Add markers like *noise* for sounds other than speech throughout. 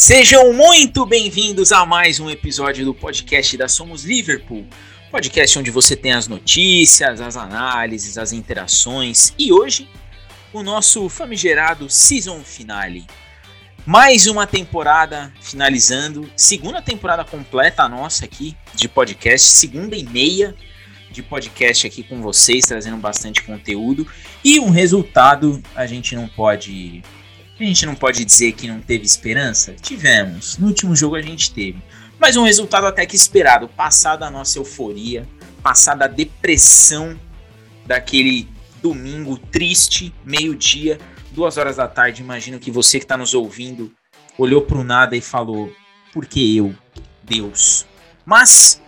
Sejam muito bem-vindos a mais um episódio do podcast da Somos Liverpool. Podcast onde você tem as notícias, as análises, as interações e hoje o nosso famigerado season finale. Mais uma temporada finalizando, segunda temporada completa nossa aqui de podcast, segunda e meia de podcast aqui com vocês, trazendo bastante conteúdo e um resultado a gente não pode a gente não pode dizer que não teve esperança? Tivemos. No último jogo a gente teve. Mas um resultado até que esperado. Passada a nossa euforia, passada a depressão daquele domingo triste, meio-dia, duas horas da tarde. Imagino que você que está nos ouvindo olhou para o nada e falou: Por que eu, Deus? Mas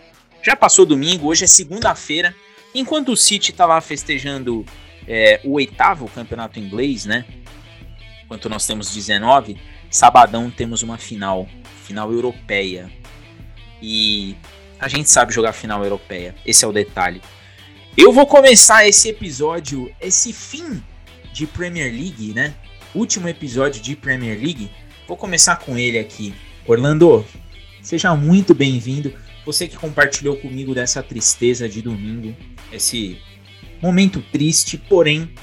já passou domingo, hoje é segunda-feira. Enquanto o City está lá festejando é, o oitavo campeonato inglês, né? Enquanto nós temos 19, sabadão temos uma final, final europeia. E a gente sabe jogar final europeia, esse é o detalhe. Eu vou começar esse episódio, esse fim de Premier League, né? Último episódio de Premier League. Vou começar com ele aqui. Orlando, seja muito bem-vindo. Você que compartilhou comigo dessa tristeza de domingo, esse momento triste, porém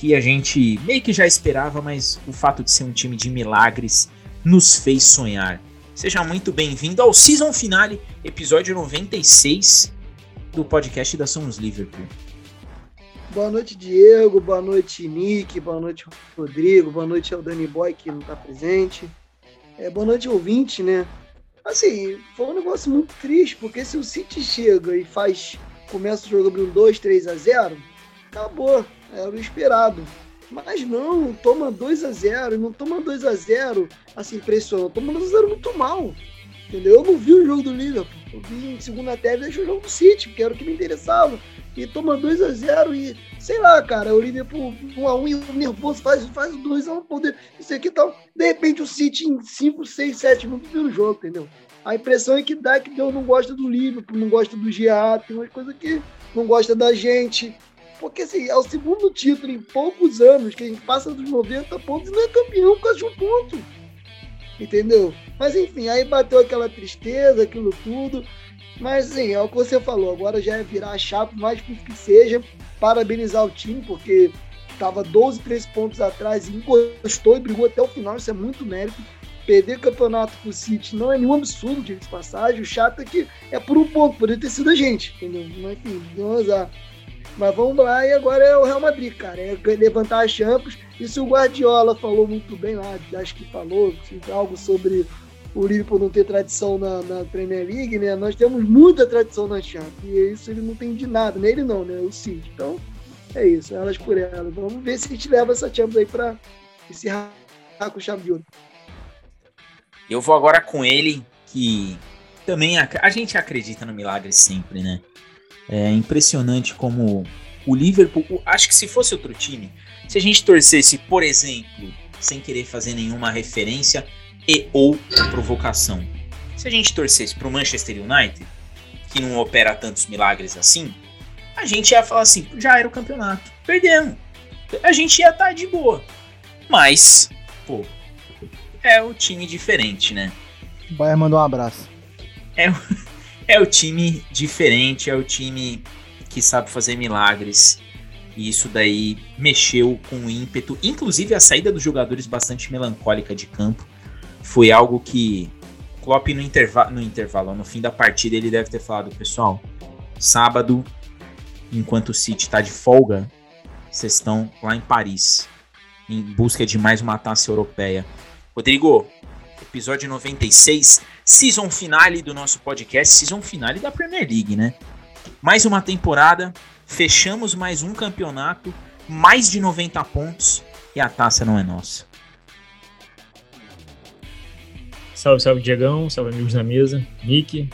que a gente meio que já esperava, mas o fato de ser um time de milagres nos fez sonhar. Seja muito bem-vindo ao season finale, episódio 96 do podcast da Somos Liverpool. Boa noite, Diego. Boa noite, Nick. Boa noite, Rodrigo. Boa noite ao Danny Boy, que não está presente. É, boa noite, ouvinte, né? Assim, foi um negócio muito triste, porque se o City chega e faz. Começa o jogo abrindo 2, 3 a 0, acabou era o esperado. Mas não, toma 2 a 0 não toma 2 a 0 assim, impressionante, toma 2 a 0 muito mal. Entendeu? Eu não vi o jogo do Liverpool. Eu vi em segunda tela deixa o jogo do City, que era o que me interessava. E toma 2 a 0 e, sei lá, cara, o Liverpool 1 a 1 e o nervoso faz, faz 2 a 1 poder. Isso aqui tal. De repente o City em 5, 6, 7 minutos vira o jogo, entendeu? A impressão é que dá que Deus não gosta do Liverpool, não gosta do GA, tem umas coisas que não gosta da gente. Porque assim, é o segundo título em poucos anos que a gente passa dos 90 pontos e não é campeão por causa de um ponto. Entendeu? Mas enfim, aí bateu aquela tristeza, aquilo tudo. Mas assim, é o que você falou, agora já é virar a chapa, mais difícil que seja. Parabenizar o time, porque estava 12, 13 pontos atrás e encostou e brigou até o final, isso é muito mérito. Perder campeonato pro City não é nenhum absurdo, de passagem. O chato é que é por um ponto, poderia ter sido a gente, entendeu? Mas enfim, deu um azar. Mas vamos lá, e agora é o Real Madrid, cara. É levantar as champas. E se o Guardiola falou muito bem lá, acho que falou algo sobre o Liverpool não ter tradição na, na, Premier League, né? Nós temos muita tradição na Champions. E isso ele não tem de nada, nem ele não, né? O City. Então, é isso, elas por elas. Vamos ver se a gente leva essa Champions aí pra encerrar com chave de. Eu vou agora com ele, que também a, a gente acredita no milagre sempre, né? É impressionante como o Liverpool, acho que se fosse outro time, se a gente torcesse, por exemplo, sem querer fazer nenhuma referência e ou provocação, se a gente torcesse para o Manchester United, que não opera tantos milagres assim, a gente ia falar assim, já era o campeonato, perdemos. A gente ia estar tá de boa. Mas, pô, é o time diferente, né? O Bayern mandou um abraço. É, é o time diferente, é o time que sabe fazer milagres. E isso daí mexeu com o ímpeto. Inclusive a saída dos jogadores bastante melancólica de campo. Foi algo que Klopp no, intervalo, no intervalo, no fim da partida, ele deve ter falado, pessoal, sábado, enquanto o City está de folga, vocês estão lá em Paris, em busca de mais uma taça europeia. Rodrigo, episódio 96, season finale do nosso podcast, season finale da Premier League, né? Mais uma temporada, fechamos mais um campeonato, mais de 90 pontos e a taça não é nossa. Salve, salve, Diegão, salve, amigos na mesa, Nick,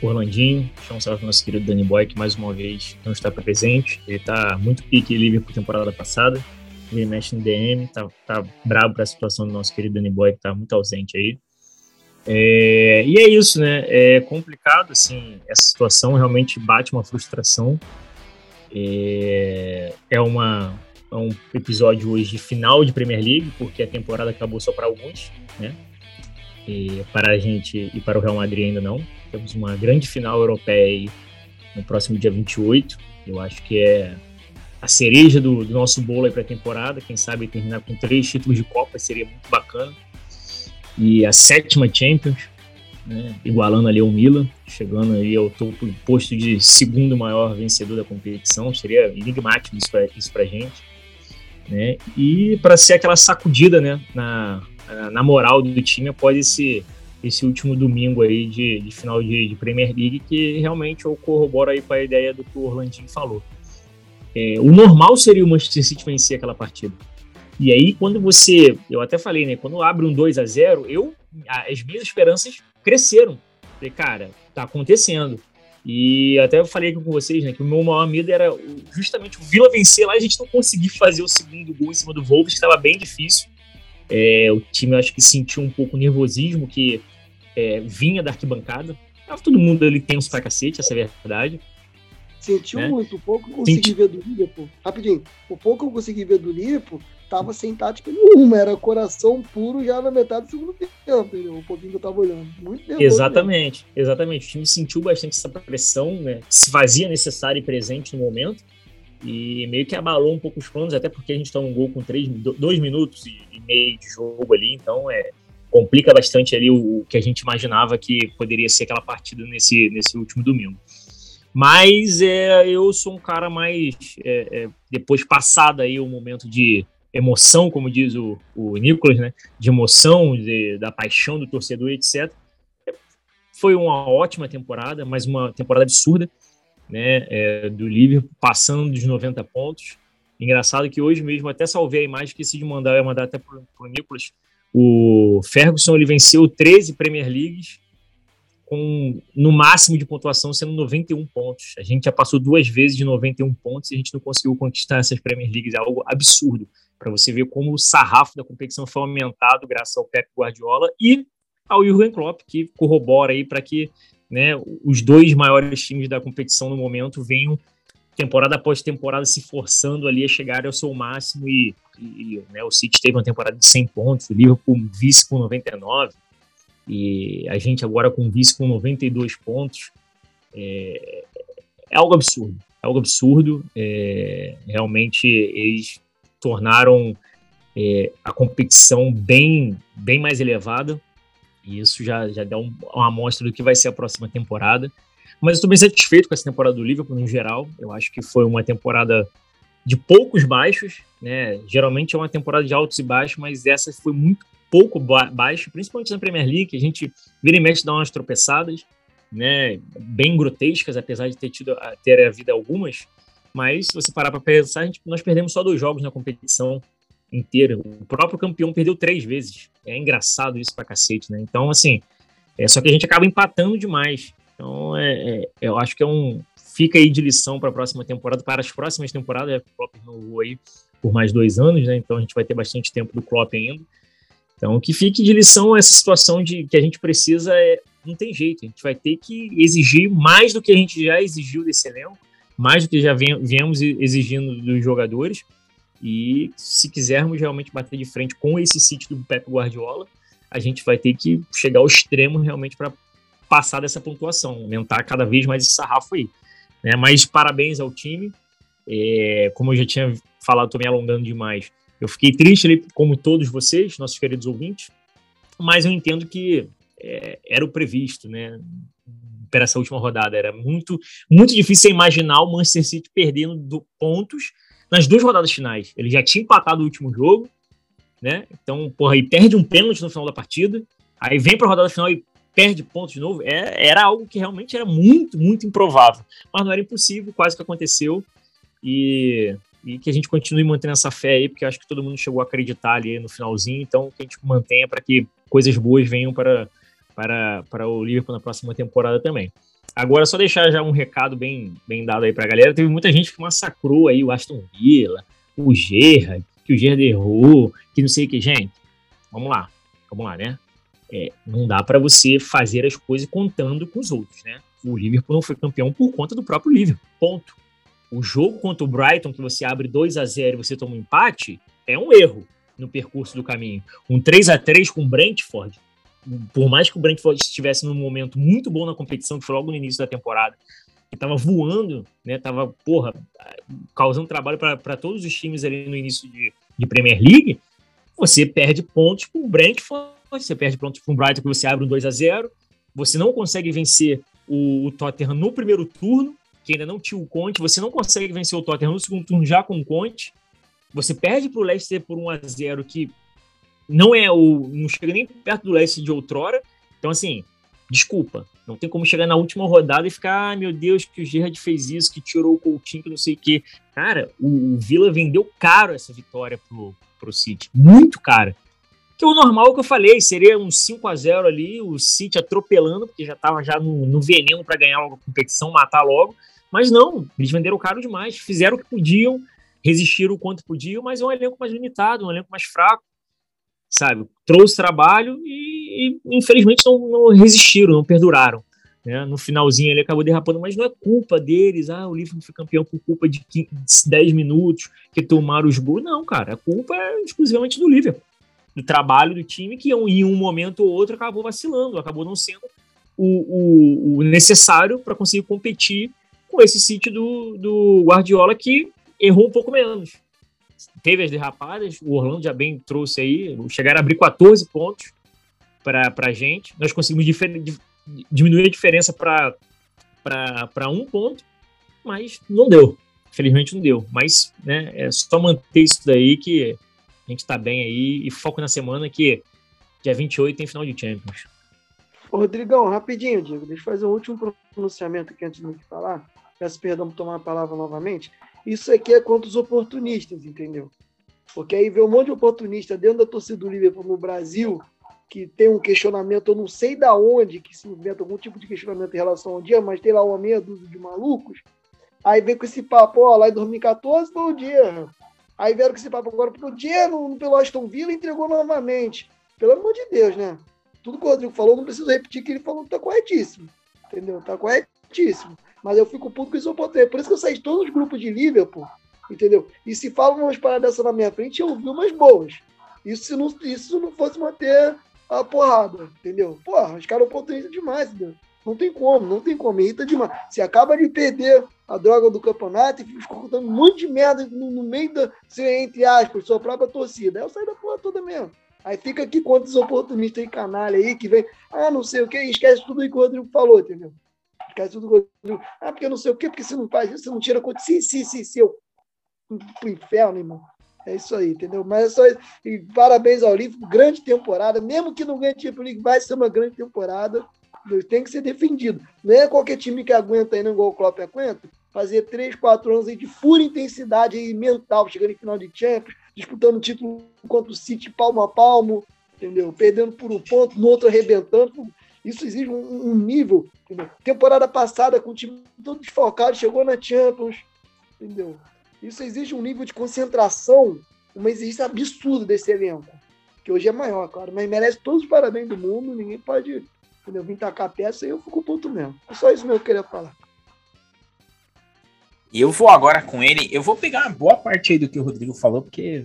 Orlandinho, um salve nosso querido Danny Boy, que mais uma vez não está presente. Ele está muito pique livre por temporada passada. Ele mexe no DM, tá, tá brabo para a situação do nosso querido Danny Boy, que tá muito ausente aí. É, e é isso, né? É complicado, assim, essa situação realmente bate uma frustração. É, é, uma, é um episódio hoje de final de Premier League, porque a temporada acabou só para alguns, né? E para a gente e para o Real Madrid ainda não. Temos uma grande final europeia aí no próximo dia 28. Eu acho que é a cereja do, do nosso bolo aí para a temporada. Quem sabe terminar com três títulos de Copa seria muito bacana. E a sétima Champions, né, igualando ali o Milan, chegando aí ao topo posto de segundo maior vencedor da competição. Seria enigmático isso para isso a gente. Né? E para ser aquela sacudida né, na, na moral do time após esse, esse último domingo aí de, de final de, de, Premier League, que realmente eu corroboro aí com a ideia do que o Orlandinho falou. É, o normal seria o Manchester City vencer aquela partida. E aí, quando você. Eu até falei, né? Quando abre um 2 a 0 eu. As minhas esperanças cresceram. Falei, cara, tá acontecendo. E até eu falei aqui com vocês, né, que o meu maior medo era justamente o Vila vencer lá e a gente não conseguir fazer o segundo gol em cima do Wolves, que estava bem difícil. É, o time, eu acho que sentiu um pouco o nervosismo que é, vinha da arquibancada. Tava todo mundo ali tenso pra cacete, essa é a verdade. Sentiu né? muito, o pouco que eu consegui Senti... ver do Liverpool. Rapidinho, o pouco que eu consegui ver do Liverpool tava sem tática nenhuma, era coração puro já na metade do segundo tempo? O pouquinho que eu tava olhando. Muito nervoso, Exatamente, mesmo. exatamente. O time sentiu bastante essa pressão, né? Se fazia necessário e presente no momento. E meio que abalou um pouco os planos, até porque a gente tá um gol com três, dois minutos e, meio de jogo ali, então é, complica bastante ali o, o, que a gente imaginava que poderia ser aquela partida nesse, nesse último domingo. Mas é, eu sou um cara mais. É, é, depois passado aí o momento de emoção, como diz o, o Nicolas, né? De emoção, de, da paixão do torcedor, etc. Foi uma ótima temporada, mas uma temporada absurda, né? É, do Liverpool, passando dos 90 pontos. Engraçado que hoje mesmo até salvei a imagem, esqueci de mandar, eu ia mandar até pro, pro Nicolas. O Ferguson ele venceu 13 Premier Leagues com no máximo de pontuação sendo 91 pontos. A gente já passou duas vezes de 91 pontos e a gente não conseguiu conquistar essas Premier Leagues, é algo absurdo para você ver como o sarrafo da competição foi aumentado graças ao Pep Guardiola e ao Jurgen Klopp, que corrobora aí para que né, os dois maiores times da competição no momento venham temporada após temporada se forçando ali a chegar ao seu máximo e, e né, o City teve uma temporada de 100 pontos, o Liverpool vice com 99 e a gente agora com vice com 92 pontos é, é algo absurdo, é algo absurdo, é, realmente eles tornaram é, a competição bem, bem mais elevada, e isso já, já dá um, uma amostra do que vai ser a próxima temporada. Mas eu estou bem satisfeito com essa temporada do Liverpool no geral. Eu acho que foi uma temporada de poucos baixos, né? Geralmente é uma temporada de altos e baixos, mas essa foi muito pouco ba baixo, principalmente na Premier League, a gente vira e mexe dá umas tropeçadas, né? Bem grotescas, apesar de ter tido ter a vida algumas. Mas se você parar para pensar, gente, nós perdemos só dois jogos na competição inteira. O próprio campeão perdeu três vezes. É engraçado isso pra cacete, né? Então, assim, é, só que a gente acaba empatando demais. Então, é, é eu acho que é um. Fica aí de lição para a próxima temporada, para as próximas temporadas. É, o Klopp renovou aí por mais dois anos, né? Então a gente vai ter bastante tempo do Klopp ainda. Então, que fique de lição essa situação de que a gente precisa é. Não tem jeito, a gente vai ter que exigir mais do que a gente já exigiu desse elenco mais do que já viemos exigindo dos jogadores. E se quisermos realmente bater de frente com esse City do Pep Guardiola, a gente vai ter que chegar ao extremo realmente para passar dessa pontuação, aumentar cada vez mais esse sarrafo aí. Né? Mas parabéns ao time. É, como eu já tinha falado, estou me alongando demais. Eu fiquei triste ali, como todos vocês, nossos queridos ouvintes, mas eu entendo que é, era o previsto, né? para essa última rodada. Era muito, muito difícil imaginar o Manchester City perdendo do, pontos nas duas rodadas finais. Ele já tinha empatado o último jogo, né? Então, porra, aí perde um pênalti no final da partida, aí vem para a rodada final e perde pontos de novo. É, era algo que realmente era muito, muito improvável. Mas não era impossível, quase que aconteceu. E, e que a gente continue mantendo essa fé aí, porque acho que todo mundo chegou a acreditar ali no finalzinho. Então, que a gente mantenha para que coisas boas venham para para, para o Liverpool na próxima temporada também. Agora, só deixar já um recado bem, bem dado aí para a galera. Teve muita gente que massacrou aí o Aston Villa, o Gerrard, que o Gerrard errou, que não sei o que. Gente, vamos lá, vamos lá, né? É, não dá para você fazer as coisas contando com os outros, né? O Liverpool não foi campeão por conta do próprio Liverpool, ponto. O jogo contra o Brighton, que você abre 2 a 0 e você toma um empate, é um erro no percurso do caminho. Um 3 a 3 com o Brentford por mais que o Brentford estivesse num momento muito bom na competição, que foi logo no início da temporada, que tava voando, né? Tava, porra, causando trabalho para todos os times ali no início de, de Premier League, você perde pontos com o Brentford, você perde pontos com o Brighton, que você abre um 2 a 0 você não consegue vencer o, o Tottenham no primeiro turno, que ainda não tinha o Conte, você não consegue vencer o Tottenham no segundo turno já com o Conte, você perde para o Leicester por 1 a 0 que não é o não chega nem perto do Leicester de outrora. Então assim, desculpa, não tem como chegar na última rodada e ficar, ah, meu Deus, que o Gerrard fez isso, que tirou o Coutinho, que não sei o quê. Cara, o, o Villa vendeu caro essa vitória pro, pro City, muito cara. Que o normal que eu falei, seria um 5 a 0 ali, o City atropelando, porque já estava já no, no veneno para ganhar logo a competição, matar logo. Mas não, eles venderam caro demais, fizeram o que podiam, resistiram o quanto podiam, mas é um elenco mais limitado, um elenco mais fraco, sabe? Trouxe trabalho e, e infelizmente não, não, resistiram, não perduraram. Né? No finalzinho ele acabou derrapando, mas não é culpa deles. Ah, o Liverpool foi campeão por culpa de 15, 10 minutos que tomaram os gols. Não, cara, a culpa é exclusivamente do Liverpool do trabalho do time, que em um momento ou outro acabou vacilando, acabou não sendo o, o, o necessário para conseguir competir com esse City do, do Guardiola, que errou um pouco menos. Teve as derrapadas, o Orlando já bem trouxe aí, chegaram a abrir 14 pontos para a gente. Nós conseguimos diminuir a diferença para um ponto, mas não deu. Felizmente não deu. Mas né, é só manter isso daí que a gente tá bem aí e foco na semana que dia 28 tem final de Champions. Rodrigão, rapidinho, Diego, deixa eu fazer um último pronunciamento aqui antes de falar. Peço perdão por tomar a palavra novamente. Isso aqui é contra os oportunistas, entendeu? Porque aí vê um monte de oportunista dentro da torcida do Liverpool no Brasil que tem um questionamento, eu não sei da onde que se inventa algum tipo de questionamento em relação ao dia, mas tem lá uma meia dúzia de malucos. Aí vem com esse papo, ó, lá em 2014 foi o dia Aí vieram com esse papo agora, porque o dinheiro pelo Aston Villa entregou novamente. Pelo amor de Deus, né? Tudo que o Rodrigo falou, não preciso repetir que ele falou que tá corretíssimo. Entendeu? Tá corretíssimo. Mas eu fico puto com isso oportunidade. Por isso que eu saí de todos os grupos de Liverpool, entendeu? E se falam umas paradas dessa na minha frente, eu ouvi umas boas. Isso se não, isso não fosse manter a porrada, entendeu? Porra, os caras oportunistas demais, entendeu? Não tem como, não tem como. Irrita demais. Se acaba de perder a droga do campeonato e fica escutando um monte de merda no, no meio da, entre aspas, sua própria torcida. Aí eu saio da porra toda mesmo. Aí fica aqui contra os oportunistas e canalha aí que vem, ah, não sei o que, esquece tudo que o Rodrigo falou, entendeu? Esquece tudo que o Rodrigo. Ah, porque não sei o que, porque você não faz isso, você não tira conta. Sim, sim, sim, sim. Eu... Pro inferno, irmão. É isso aí, entendeu? Mas é só isso. E parabéns ao Liverpool, grande temporada. Mesmo que não ganhe Champions League, vai ser uma grande temporada tem que ser defendido. Não é qualquer time que aguenta ainda, igual o Klopp aguenta, fazer três, quatro anos aí de pura intensidade aí mental, chegando em final de Champions, disputando título contra o City palmo a palmo, entendeu? Perdendo por um ponto, no outro arrebentando. Isso exige um, um nível, entendeu? Temporada passada, com o time todo desfocado, chegou na Champions, entendeu? Isso exige um nível de concentração, uma exigência absurda desse elenco, que hoje é maior, claro, mas merece todos os parabéns do mundo, ninguém pode quando eu vim tacar peça, eu fico puto mesmo. É só isso mesmo que eu queria falar. Eu vou agora com ele. Eu vou pegar uma boa parte aí do que o Rodrigo falou, porque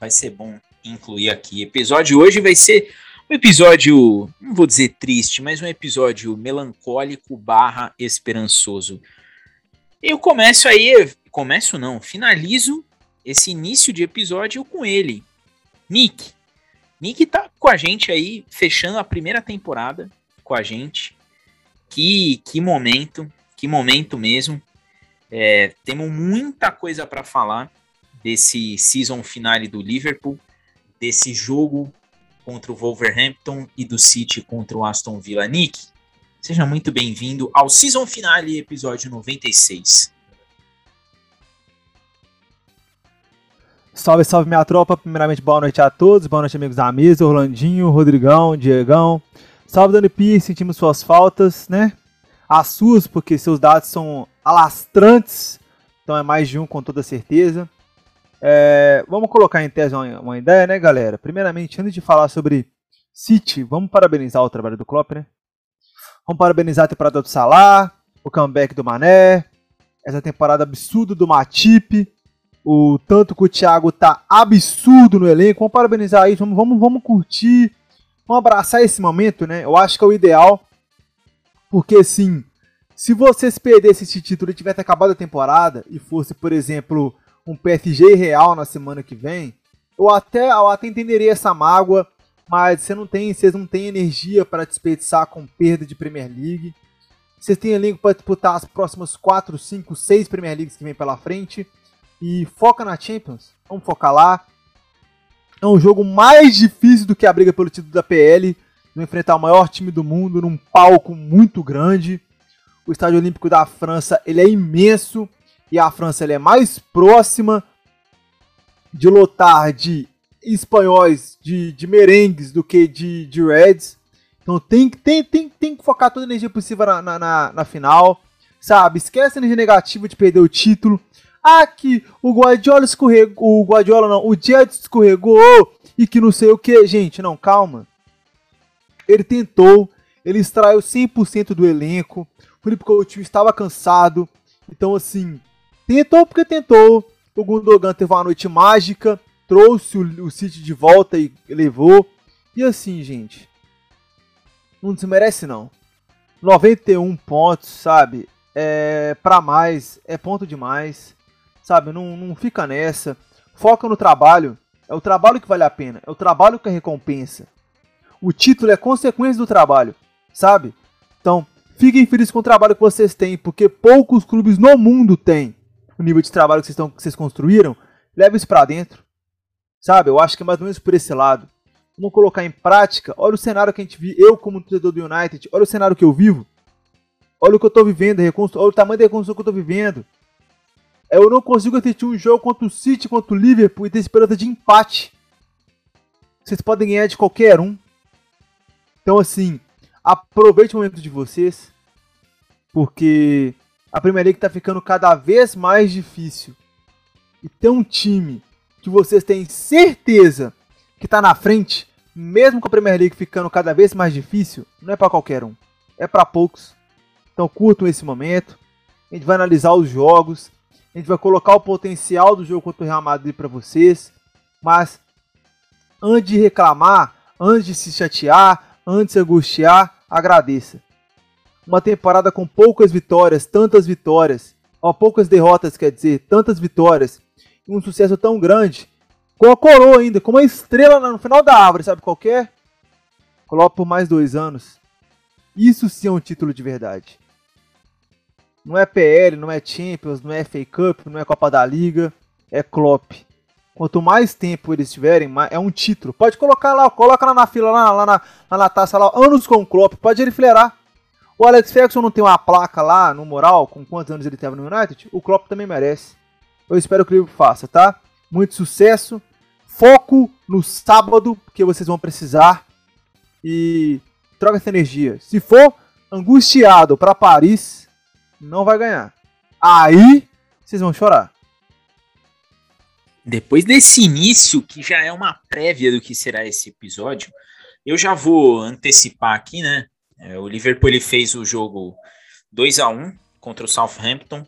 vai ser bom incluir aqui. Episódio hoje vai ser um episódio, não vou dizer triste, mas um episódio melancólico barra esperançoso. Eu começo aí, começo não, finalizo esse início de episódio com ele, Nick. Nick tá com a gente aí, fechando a primeira temporada com a gente. Que, que momento, que momento mesmo. É, temos muita coisa para falar desse season finale do Liverpool, desse jogo contra o Wolverhampton e do City contra o Aston Villa. Nick, seja muito bem-vindo ao season finale, episódio 96. Salve, salve minha tropa. Primeiramente, boa noite a todos. Boa noite, amigos da mesa. Orlandinho, Rodrigão, Diegão. Salve, Dani P, sentimos suas faltas, né? As suas, porque seus dados são alastrantes, então é mais de um com toda certeza. É, vamos colocar em tese uma, uma, ideia, né, galera? Primeiramente, antes de falar sobre City, vamos parabenizar o trabalho do Klopp, né? Vamos parabenizar a temporada do Salah, o comeback do Mané, essa temporada absurda do Matip, o tanto que o Thiago tá absurdo no elenco. Vamos parabenizar isso, vamos, vamos, vamos curtir vamos abraçar esse momento, né? Eu acho que é o ideal, porque assim, se vocês perdessem esse título e tivesse acabado a temporada e fosse, por exemplo, um PSG real na semana que vem, eu até, eu até entenderia essa mágoa, mas você não tem, vocês não têm energia para desperdiçar com perda de Premier League. Vocês têm elenco para disputar as próximas 4, 5, 6 Premier Leagues que vem pela frente. E foca na Champions. Vamos focar lá. É um jogo mais difícil do que a briga pelo título da PL. Vão enfrentar o maior time do mundo num palco muito grande. O Estádio Olímpico da França ele é imenso e a França é mais próxima de lotar de espanhóis, de, de merengues do que de, de Reds. Então tem, tem, tem, tem que focar toda a energia possível na, na, na final. Sabe? Esquece a energia negativa de perder o título. Ah, que o Guardiola escorregou. O Guardiola não, o Jet escorregou e que não sei o que. Gente, não, calma. Ele tentou, ele extraiu 100% do elenco. O Felipe Coutinho estava cansado. Então, assim, tentou porque tentou. O Gundogan teve uma noite mágica, trouxe o, o City de volta e levou. E assim, gente, não desmerece não. 91 pontos, sabe? É para mais, é ponto demais sabe? Não, não fica nessa. Foca no trabalho. É o trabalho que vale a pena. É o trabalho que é recompensa. O título é consequência do trabalho, sabe? Então, fiquem felizes com o trabalho que vocês têm, porque poucos clubes no mundo têm o nível de trabalho que vocês, estão, que vocês construíram. Leva isso pra dentro, sabe? Eu acho que é mais ou menos por esse lado. Vamos colocar em prática. Olha o cenário que a gente vive. Eu, como torcedor do United, olha o cenário que eu vivo. Olha o que eu tô vivendo, olha o tamanho da reconstrução que eu tô vivendo. Eu não consigo assistir um jogo contra o City, contra o Liverpool e ter esperança de empate. Vocês podem ganhar de qualquer um. Então, assim, aproveite o momento de vocês, porque a Premier League está ficando cada vez mais difícil. E ter um time que vocês têm certeza que está na frente, mesmo com a Premier League ficando cada vez mais difícil, não é para qualquer um, é para poucos. Então curtam esse momento. A gente vai analisar os jogos, a gente vai colocar o potencial do jogo contra o Real Madrid para vocês. Mas antes de reclamar, antes de se chatear, antes de angustiar, agradeça. Uma temporada com poucas vitórias, tantas vitórias, ó, poucas derrotas, quer dizer, tantas vitórias, e um sucesso tão grande, com a coroa ainda, com uma estrela no final da árvore, sabe qual é? Coloca por mais dois anos. Isso sim é um título de verdade. Não é PL, não é Champions, não é FA Cup, não é Copa da Liga, é Klopp. Quanto mais tempo eles tiverem, é um título. Pode colocar lá, coloca lá na fila, lá, lá, na, lá na taça, lá, anos com o Klopp, pode ele flerar. O Alex Ferguson não tem uma placa lá, no moral, com quantos anos ele teve no United? O Klopp também merece. Eu espero que o faça, tá? Muito sucesso. Foco no sábado, porque vocês vão precisar. E troca essa energia. Se for angustiado para Paris, não vai ganhar. Aí vocês vão chorar. Depois desse início, que já é uma prévia do que será esse episódio, eu já vou antecipar aqui, né? É, o Liverpool ele fez o jogo 2 a 1 contra o Southampton.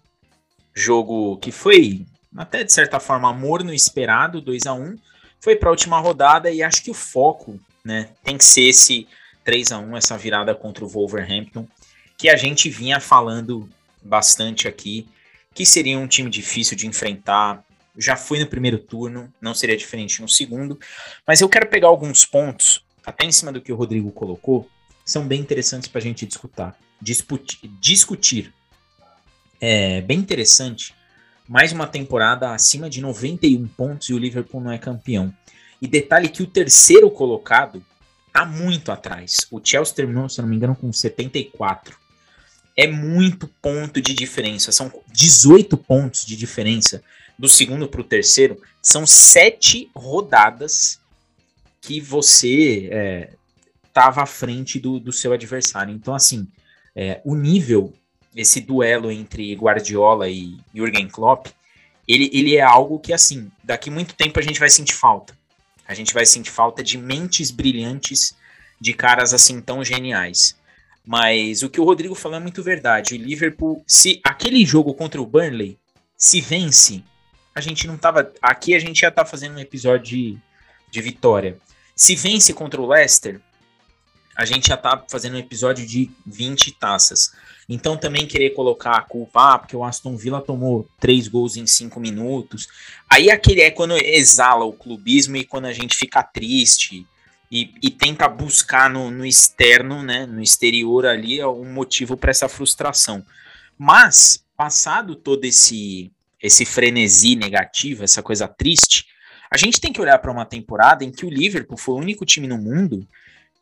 Jogo que foi, até de certa forma, morno esperado, 2 a 1 Foi para a última rodada e acho que o foco né, tem que ser esse 3 a 1 essa virada contra o Wolverhampton, que a gente vinha falando bastante aqui, que seria um time difícil de enfrentar. Já fui no primeiro turno, não seria diferente no segundo, mas eu quero pegar alguns pontos, até em cima do que o Rodrigo colocou, são bem interessantes para a gente discutir. discutir. É bem interessante. Mais uma temporada acima de 91 pontos e o Liverpool não é campeão. E detalhe que o terceiro colocado está muito atrás. O Chelsea terminou, se não me engano, com 74 é muito ponto de diferença. São 18 pontos de diferença do segundo para o terceiro. São sete rodadas que você estava à frente do, do seu adversário. Então, assim, é, o nível, esse duelo entre Guardiola e Jürgen Klopp, ele, ele é algo que, assim, daqui muito tempo a gente vai sentir falta. A gente vai sentir falta de mentes brilhantes, de caras assim tão geniais. Mas o que o Rodrigo falou é muito verdade. O Liverpool, se aquele jogo contra o Burnley se vence, a gente não tava. Aqui a gente já tá fazendo um episódio de, de vitória. Se vence contra o Leicester, a gente já tá fazendo um episódio de 20 taças. Então também querer colocar a culpa, ah, porque o Aston Villa tomou três gols em cinco minutos. Aí aquele é quando exala o clubismo e quando a gente fica triste e, e tenta buscar no, no, externo, né, no exterior ali, um motivo para essa frustração. Mas, passado todo esse, esse frenesi negativo, essa coisa triste, a gente tem que olhar para uma temporada em que o Liverpool foi o único time no mundo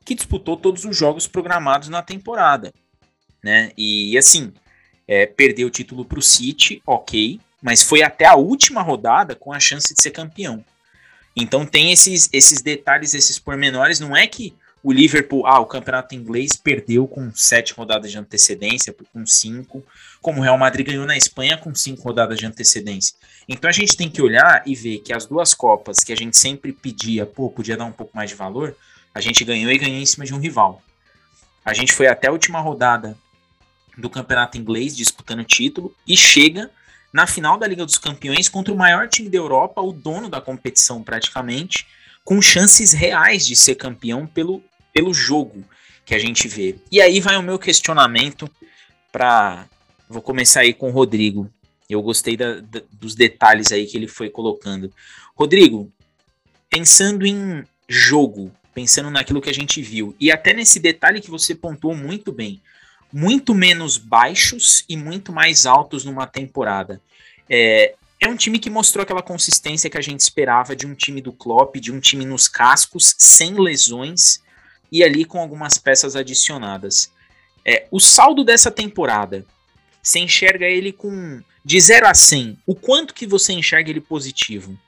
que disputou todos os jogos programados na temporada né? E assim, é, perdeu o título para o City, ok, mas foi até a última rodada com a chance de ser campeão. Então tem esses, esses detalhes, esses pormenores. Não é que o Liverpool, ah, o campeonato inglês perdeu com sete rodadas de antecedência, com cinco, como o Real Madrid ganhou na Espanha com cinco rodadas de antecedência. Então a gente tem que olhar e ver que as duas Copas que a gente sempre pedia, pô, podia dar um pouco mais de valor, a gente ganhou e ganhou em cima de um rival. A gente foi até a última rodada do campeonato inglês, disputando o título, e chega na final da Liga dos Campeões contra o maior time da Europa, o dono da competição praticamente, com chances reais de ser campeão pelo, pelo jogo que a gente vê. E aí vai o meu questionamento para. Vou começar aí com o Rodrigo. Eu gostei da, da, dos detalhes aí que ele foi colocando. Rodrigo, pensando em jogo, pensando naquilo que a gente viu, e até nesse detalhe que você pontuou muito bem, muito menos baixos e muito mais altos numa temporada. É, é um time que mostrou aquela consistência que a gente esperava de um time do Klopp, de um time nos cascos, sem lesões e ali com algumas peças adicionadas. É, o saldo dessa temporada, você enxerga ele com de 0 a 100, o quanto que você enxerga ele positivo?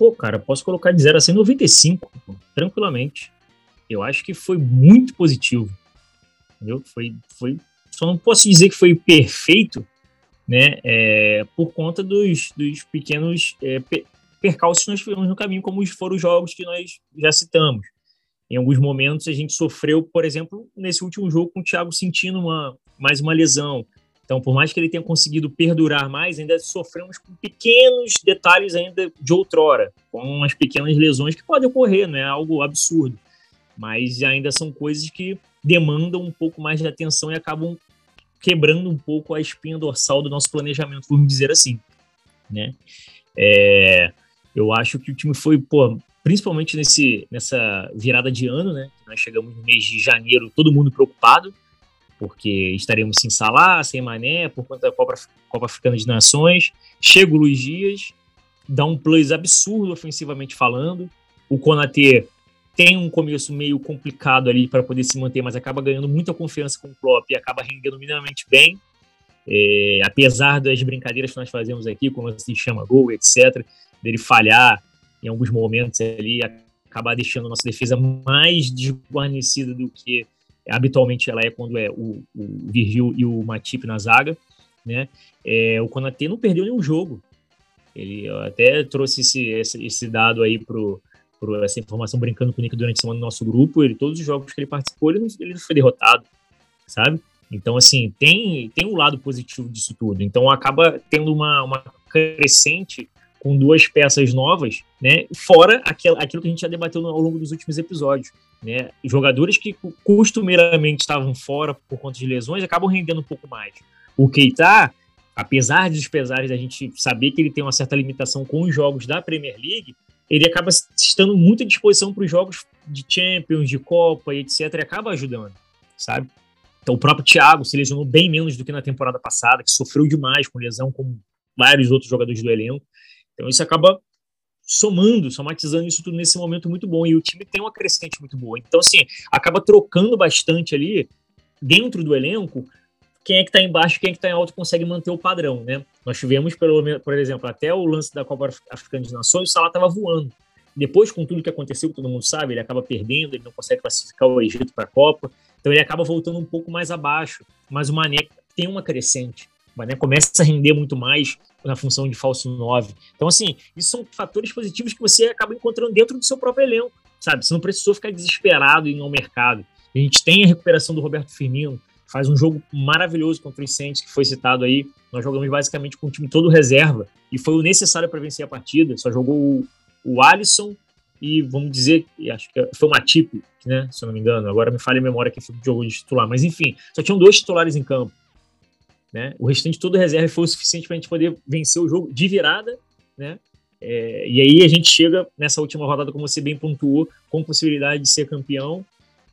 Pô, cara, posso colocar de 0 a 100 95, pô, tranquilamente eu acho que foi muito positivo. Entendeu? Foi, foi, só não posso dizer que foi perfeito, né? É, por conta dos, dos pequenos é, percalços que nós tivemos no caminho, como foram os jogos que nós já citamos. Em alguns momentos a gente sofreu, por exemplo, nesse último jogo com o Thiago sentindo uma, mais uma lesão. Então, por mais que ele tenha conseguido perdurar mais, ainda sofremos com pequenos detalhes ainda de outrora, com umas pequenas lesões que podem ocorrer, não é algo absurdo mas ainda são coisas que demandam um pouco mais de atenção e acabam quebrando um pouco a espinha dorsal do nosso planejamento, vamos dizer assim, né? É, eu acho que o time foi, pô, principalmente nesse, nessa virada de ano, né? Nós chegamos no mês de janeiro, todo mundo preocupado, porque estaremos sem Salah, sem Mané, por conta da Copa, Copa Africana de Nações. Chega o Luiz Dias, dá um plus absurdo ofensivamente falando. O Konaté tem um começo meio complicado ali para poder se manter, mas acaba ganhando muita confiança com o Klopp e acaba rendendo minimamente bem. É, apesar das brincadeiras que nós fazemos aqui, como se chama gol, etc., dele falhar em alguns momentos ali, acabar deixando a nossa defesa mais desguarnecida do que habitualmente ela é quando é o, o Virgil e o Matip na zaga. Né? É, o Konaté não perdeu nenhum jogo. Ele até trouxe esse, esse, esse dado aí pro, por essa informação brincando com o Nick durante a semana no nosso grupo, ele todos os jogos que ele participou, ele não, ele não foi derrotado, sabe? Então, assim, tem, tem um lado positivo disso tudo. Então, acaba tendo uma, uma crescente com duas peças novas, né? Fora aquilo, aquilo que a gente já debateu ao longo dos últimos episódios, né? Jogadores que costumeiramente estavam fora por conta de lesões acabam rendendo um pouco mais. O Keita, apesar dos pesares da gente saber que ele tem uma certa limitação com os jogos da Premier League, ele acaba estando muito à disposição para os jogos de Champions, de Copa e etc. E acaba ajudando, sabe? Então o próprio Thiago se lesionou bem menos do que na temporada passada, que sofreu demais com lesão, como vários outros jogadores do elenco. Então isso acaba somando, somatizando isso tudo nesse momento muito bom. E o time tem uma crescente muito boa. Então, assim, acaba trocando bastante ali dentro do elenco quem é que está embaixo quem é que está em alto consegue manter o padrão, né? Nós tivemos, pelo, por exemplo, até o lance da Copa Africana de Nações, o Salah estava voando. Depois, com tudo que aconteceu, todo mundo sabe, ele acaba perdendo, ele não consegue classificar o Egito para a Copa, então ele acaba voltando um pouco mais abaixo. Mas o Mané tem uma crescente. O Mané começa a render muito mais na função de falso 9. Então, assim, isso são fatores positivos que você acaba encontrando dentro do seu próprio elenco, sabe? Você não precisou ficar desesperado em ir ao mercado. A gente tem a recuperação do Roberto Firmino, faz um jogo maravilhoso contra o Saints, que foi citado aí. Nós jogamos basicamente com o time todo reserva e foi o necessário para vencer a partida. Só jogou o, o Alisson, e vamos dizer, acho que foi uma tip, né, se eu não me engano, agora me falha a memória que foi o jogo de titular, mas enfim, só tinham dois titulares em campo. Né? O restante todo reserva foi o suficiente para a gente poder vencer o jogo de virada, né? É, e aí a gente chega nessa última rodada, como você bem pontuou, com possibilidade de ser campeão.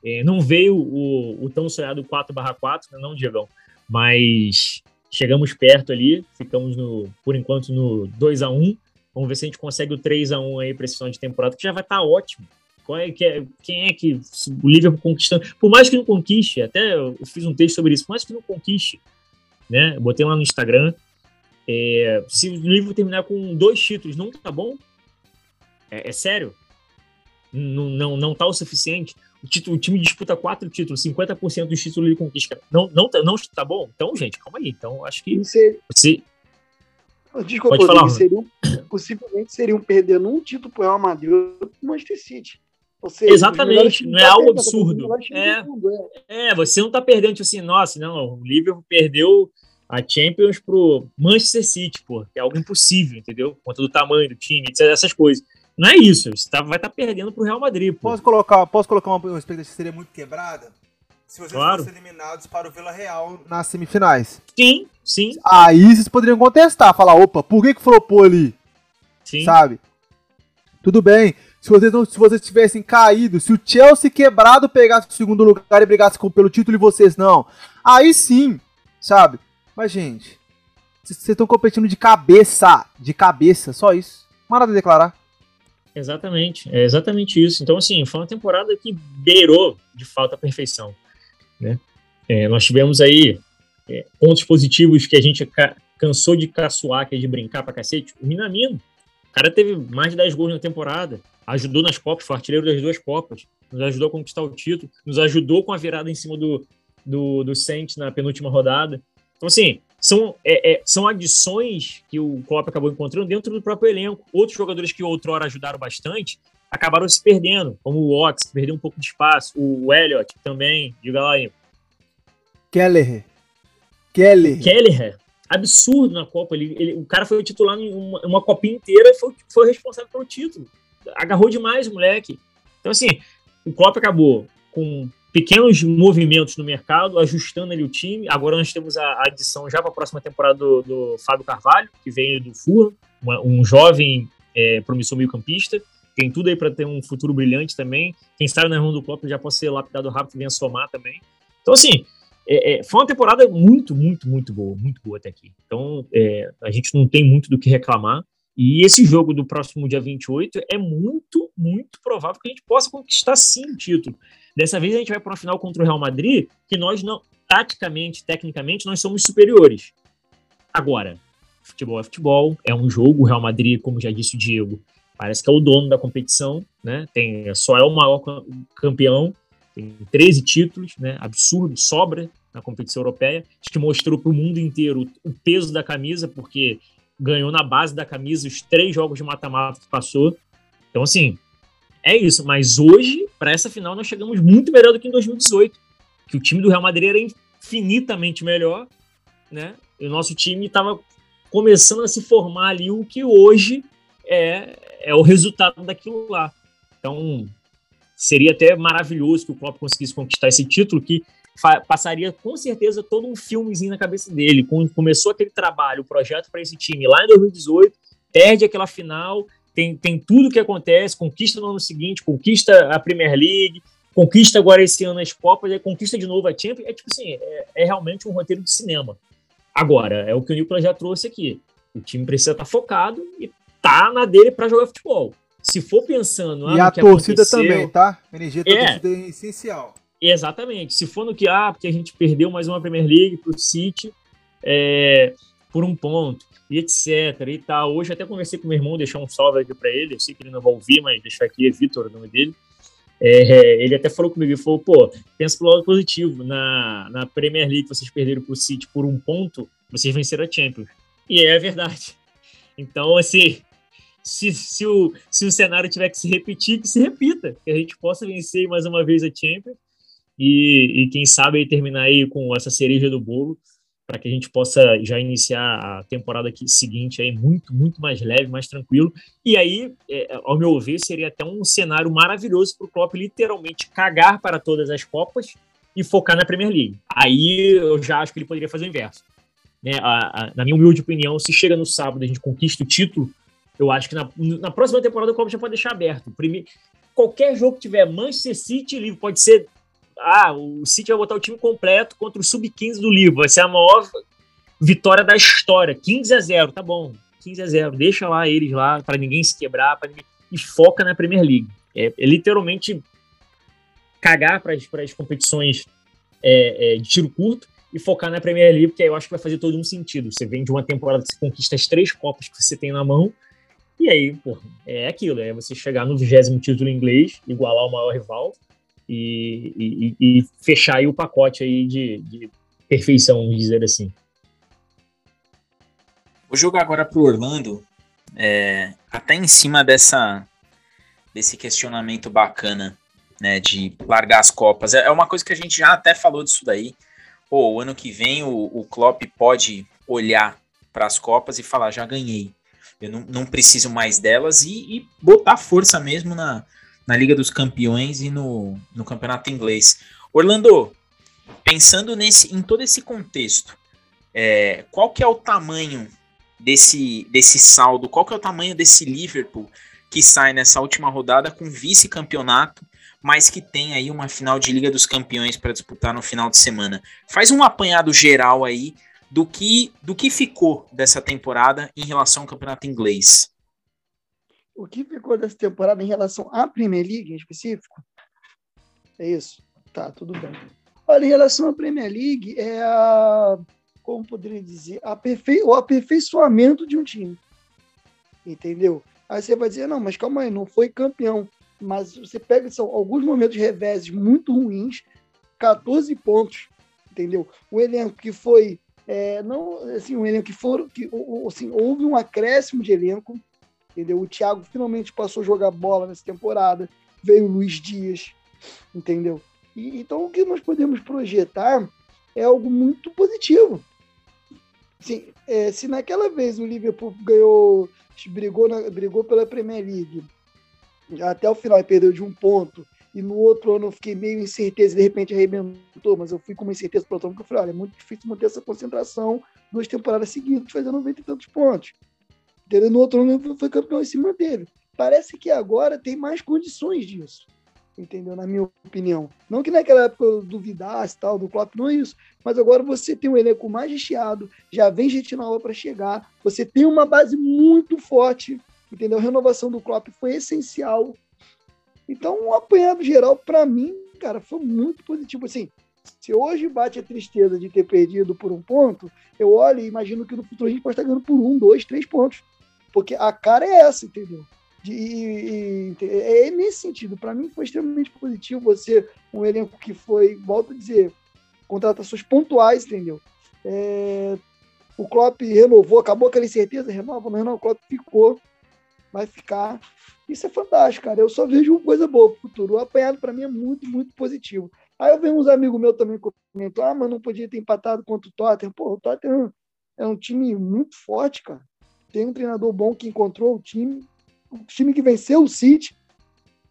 É, não veio o, o tão sonhado 4/4, né, não, Diegão? Mas chegamos perto ali, ficamos no, por enquanto no 2 a 1 Vamos ver se a gente consegue o 3 a 1 aí para esse final de temporada, que já vai estar tá ótimo. É, é, quem é que o Liverpool conquistando? Por mais que não conquiste, até eu fiz um texto sobre isso, por mais que não conquiste, né? Eu botei lá no Instagram. É, se o Liverpool terminar com dois títulos, não tá bom? É, é sério? Não, não, não tá o suficiente? O, título, o time disputa quatro títulos, 50% dos títulos ele conquista. Não, não, tá, não está bom? Então, gente, calma aí. Então, acho que. Você... você Desculpa, Pode falar, seriam, possivelmente seriam perdendo um título para o Real Madrid e o Manchester City. Seja, Exatamente, não é algo absurdo. É, é, você não está perdendo, tipo assim, nossa, não, o Liverpool perdeu a Champions pro Manchester City, pô, que é algo impossível, entendeu? Por conta do tamanho do time, essas coisas. Não é isso, você tá, vai estar tá perdendo pro Real Madrid, pô. Posso colocar, posso colocar uma, uma expectativa que seria muito quebrada? Se vocês claro. fossem eliminados para o Vila Real nas semifinais. Sim, sim. Aí vocês poderiam contestar, falar, opa, por que que flopou ali? Sim. Sabe? Tudo bem. Se vocês, não, se vocês tivessem caído, se o Chelsea quebrado pegasse o segundo lugar e brigasse com, pelo título e vocês não, aí sim, sabe? Mas, gente, vocês estão competindo de cabeça, de cabeça, só isso. Nada a declarar. Exatamente, é exatamente isso. Então, assim, foi uma temporada que beirou, de fato, a perfeição. Né? É, nós tivemos aí é, pontos positivos que a gente ca cansou de caçoar, que é de brincar pra cacete. O Minamino, cara teve mais de 10 gols na temporada, ajudou nas Copas, foi artilheiro das duas Copas, nos ajudou a conquistar o título, nos ajudou com a virada em cima do, do, do Saints na penúltima rodada. Então, assim, são, é, é, são adições que o Klopp acabou encontrando dentro do próprio elenco. Outros jogadores que outrora ajudaram bastante acabaram se perdendo, como o Ox, que perdeu um pouco de espaço, o Elliot também, diga lá aí. Keller. Keller. Keller. Absurdo na Copa. Ele, ele, o cara foi titular em uma, uma copinha inteira e foi, foi responsável pelo título. Agarrou demais o moleque. Então, assim, o Klopp acabou com pequenos movimentos no mercado, ajustando ali o time. Agora nós temos a, adição já para a próxima temporada do, do, Fábio Carvalho, que veio do Fulham, um jovem é, promissor meio-campista tem tudo aí para ter um futuro brilhante também. Quem sabe na mão do Klopp já pode ser lapidado rápido e venha somar também. Então, assim, é, é, foi uma temporada muito, muito, muito boa, muito boa até aqui. Então, é, a gente não tem muito do que reclamar. E esse jogo do próximo dia 28 é muito, muito provável que a gente possa conquistar sim o título. Dessa vez a gente vai para uma final contra o Real Madrid, que nós não, taticamente, tecnicamente, nós somos superiores. Agora, futebol é futebol, é um jogo, o Real Madrid, como já disse o Diego, parece que é o dono da competição, né? Tem, só é o maior campeão, tem 13 títulos, né? Absurdo, sobra na competição europeia. Acho que mostrou para o mundo inteiro o peso da camisa, porque ganhou na base da camisa os três jogos de mata-mata que passou. Então, assim, é isso. Mas hoje, para essa final, nós chegamos muito melhor do que em 2018, que o time do Real Madrid era infinitamente melhor, né? E o nosso time estava começando a se formar ali, o que hoje é, é o resultado daquilo lá. Então, seria até maravilhoso que o Klopp conseguisse conquistar esse título, que passaria com certeza todo um filmezinho na cabeça dele. Quando começou aquele trabalho, o projeto para esse time lá em 2018, perde aquela final, tem, tem tudo que acontece, conquista no ano seguinte, conquista a Premier League, conquista agora esse ano as Copas, conquista de novo a Champions. É tipo assim, é, é realmente um roteiro de cinema. Agora, é o que o Nicolas já trouxe aqui. O time precisa estar focado e tá na dele para jogar futebol. Se for pensando. Ah, e a torcida também, tá? A energia da é, torcida é essencial. Exatamente. Se for no que, ah, porque a gente perdeu mais uma Premier League pro City é, por um ponto, e etc. e tal. Hoje até conversei com meu irmão, deixar um salve aqui para ele. Eu sei que ele não vai ouvir, mas deixar aqui é Vitor, o nome dele. É, ele até falou comigo, ele falou, pô, pensa pelo lado positivo, na, na Premier League vocês perderam pro City por um ponto, vocês venceram a Champions. E é verdade. Então, assim, se, se, o, se o cenário tiver que se repetir, que se repita, que a gente possa vencer mais uma vez a Champions e, e quem sabe aí terminar aí com essa cereja do bolo para que a gente possa já iniciar a temporada aqui, seguinte aí muito, muito mais leve, mais tranquilo. E aí, é, ao meu ver, seria até um cenário maravilhoso para o Klopp literalmente cagar para todas as Copas e focar na Premier League. Aí eu já acho que ele poderia fazer o inverso. Né? A, a, na minha humilde opinião, se chega no sábado a gente conquista o título, eu acho que na, na próxima temporada o Klopp já pode deixar aberto. Primeiro, qualquer jogo que tiver Manchester City, livre pode ser ah, o City vai botar o time completo contra o sub-15 do livro, vai ser a maior vitória da história, 15 a 0, tá bom, 15 a 0, deixa lá eles lá para ninguém se quebrar, para ninguém e foca na Premier League. É, é literalmente cagar para as competições é, é, de tiro curto e focar na Premier League, porque aí eu acho que vai fazer todo um sentido. Você vem de uma temporada que você conquista as três copas que você tem na mão, e aí, pô, é aquilo, é você chegar no vigésimo título inglês, igualar o maior rival, e, e, e fechar aí o pacote aí de, de perfeição, vamos dizer assim. Vou jogar agora para o Orlando, é, até em cima dessa desse questionamento bacana, né, de largar as copas. É, é uma coisa que a gente já até falou disso daí. Pô, o ano que vem o, o Klopp pode olhar para as copas e falar, já ganhei. Eu não, não preciso mais delas e, e botar força mesmo na, na Liga dos Campeões e no, no Campeonato Inglês. Orlando, pensando nesse, em todo esse contexto, é, qual que é o tamanho desse, desse saldo? Qual que é o tamanho desse Liverpool que sai nessa última rodada com vice-campeonato, mas que tem aí uma final de Liga dos Campeões para disputar no final de semana? Faz um apanhado geral aí do que do que ficou dessa temporada em relação ao Campeonato Inglês o que ficou dessa temporada em relação à Premier League em específico? É isso? Tá, tudo bem. Olha, em relação à Premier League, é a, como poderia dizer, aperfei, o aperfeiçoamento de um time. Entendeu? Aí você vai dizer, não, mas calma aí, não foi campeão. Mas você pega, são alguns momentos reveses muito ruins, 14 pontos, entendeu? Um elenco que foi, é, não, assim, um elenco que foram, que, assim, houve um acréscimo de elenco, entendeu? O Thiago finalmente passou a jogar bola nessa temporada, veio o Luiz Dias, entendeu? E, então o que nós podemos projetar é algo muito positivo. Sim, é, se naquela vez o Liverpool ganhou, brigou, na, brigou pela Premier League até o final e perdeu de um ponto, e no outro ano eu fiquei meio incerteza e de repente arrebentou, mas eu fui com uma incerteza para o porque eu falei, olha, é muito difícil manter essa concentração duas temporadas seguidas, fazendo 90 e tantos pontos. Entendeu? No outro ano foi campeão e se manteve. Parece que agora tem mais condições disso. Entendeu? Na minha opinião. Não que naquela época eu duvidasse tal, do Klopp, não é isso. Mas agora você tem um elenco mais recheado, já vem gente nova para chegar, você tem uma base muito forte. Entendeu? A renovação do Klopp foi essencial. Então, um apanhado geral, para mim, cara, foi muito positivo. Assim, se hoje bate a tristeza de ter perdido por um ponto, eu olho e imagino que no futuro a gente pode estar ganhando por um, dois, três pontos. Porque a cara é essa, entendeu? De, é nesse sentido. Para mim foi extremamente positivo você, um elenco que foi, volto a dizer, contratações pontuais, entendeu? É, o Klopp renovou, acabou aquela incerteza, renova, não o Klopp ficou, vai ficar. Isso é fantástico, cara. Eu só vejo coisa boa pro futuro. O apanhado para mim é muito, muito positivo. Aí eu vejo uns amigos meus também comentam, ah, mas não podia ter empatado contra o Tottenham. Pô, o Tottenham é um time muito forte, cara tem um treinador bom que encontrou o time, o time que venceu o City,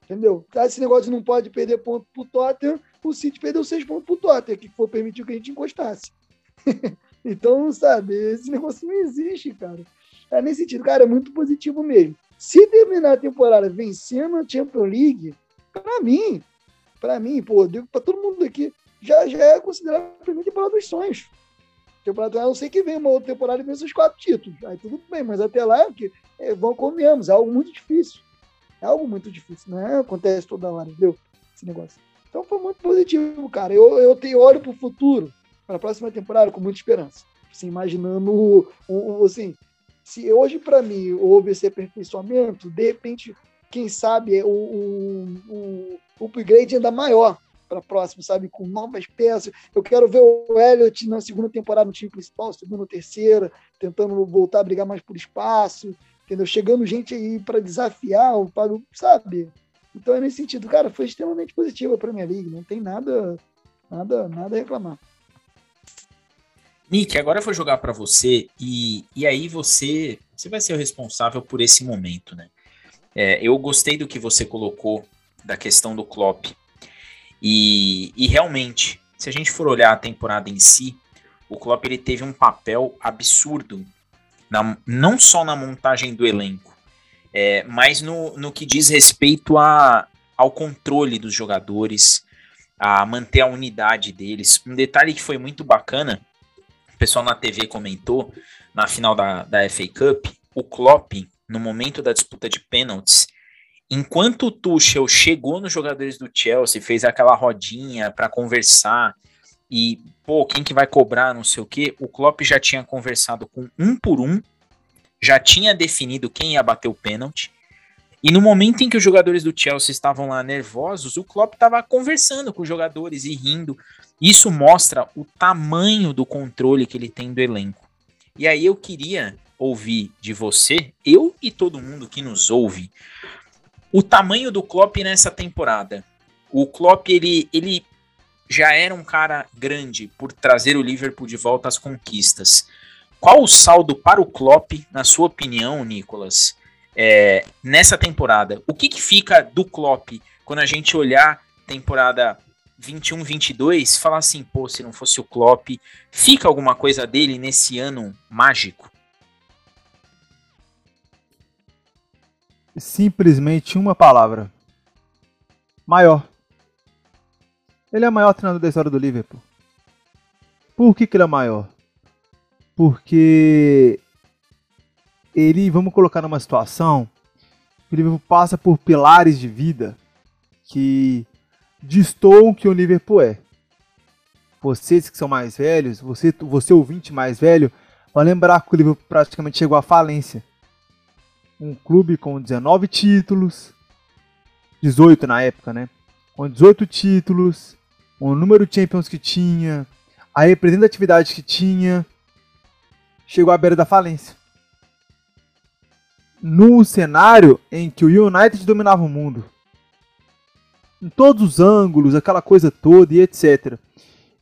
entendeu? Esse negócio não pode perder ponto pro Tottenham, o City perdeu seis pontos pro Tottenham, que foi permitir que a gente encostasse. *laughs* então, sabe, esse negócio não existe, cara. É nesse sentido, cara, é muito positivo mesmo. Se terminar a temporada vencendo a Champions League, para mim, para mim, pô, digo para todo mundo aqui, já, já é considerado a primeira temporada dos sonhos temporada, não ser que venha uma outra temporada e vença os quatro títulos. Aí tudo bem, mas até lá é que é, vão comemos, é algo muito difícil. É algo muito difícil, não é? Acontece toda hora, entendeu? Esse negócio. Então foi muito positivo, cara. Eu, eu tenho olho para o futuro, para a próxima temporada, com muita esperança. Assim, imaginando, assim, se hoje para mim houve esse aperfeiçoamento, de repente, quem sabe o, o, o, o upgrade ainda maior para próximo, sabe? Com novas peças. Eu quero ver o Elliot na segunda temporada no time principal, segunda terceira, tentando voltar a brigar mais por espaço, entendeu? Chegando gente aí para desafiar, para, sabe? Então é nesse sentido, cara, foi extremamente positiva para minha liga, não tem nada, nada, nada a reclamar. Nick, agora eu vou jogar para você e, e aí você você vai ser o responsável por esse momento, né? É, eu gostei do que você colocou da questão do Klopp e, e realmente, se a gente for olhar a temporada em si, o Klopp ele teve um papel absurdo, na, não só na montagem do elenco, é, mas no, no que diz respeito a, ao controle dos jogadores, a manter a unidade deles. Um detalhe que foi muito bacana o pessoal na TV comentou, na final da, da FA Cup, o Klopp, no momento da disputa de pênaltis, enquanto o Tuchel chegou nos jogadores do Chelsea, fez aquela rodinha para conversar e, pô, quem que vai cobrar, não sei o que, o Klopp já tinha conversado com um por um, já tinha definido quem ia bater o pênalti, e no momento em que os jogadores do Chelsea estavam lá nervosos, o Klopp estava conversando com os jogadores e rindo. Isso mostra o tamanho do controle que ele tem do elenco. E aí eu queria ouvir de você, eu e todo mundo que nos ouve, o tamanho do Klopp nessa temporada. O Klopp ele, ele já era um cara grande por trazer o Liverpool de volta às conquistas. Qual o saldo para o Klopp, na sua opinião, Nicolas, é, nessa temporada? O que, que fica do Klopp quando a gente olhar temporada 21, 22, falar assim, pô, se não fosse o Klopp, fica alguma coisa dele nesse ano mágico? Simplesmente uma palavra. Maior. Ele é o maior treinador da história do Liverpool. Por que, que ele é maior? Porque ele, vamos colocar numa situação, o Liverpool passa por pilares de vida que destoam que o Liverpool é. Vocês que são mais velhos, você, você ouvinte mais velho, vai lembrar que o Liverpool praticamente chegou à falência. Um clube com 19 títulos, 18 na época, né? Com 18 títulos, o número de Champions que tinha, a representatividade que tinha, chegou à beira da falência. No cenário em que o United dominava o mundo em todos os ângulos, aquela coisa toda e etc.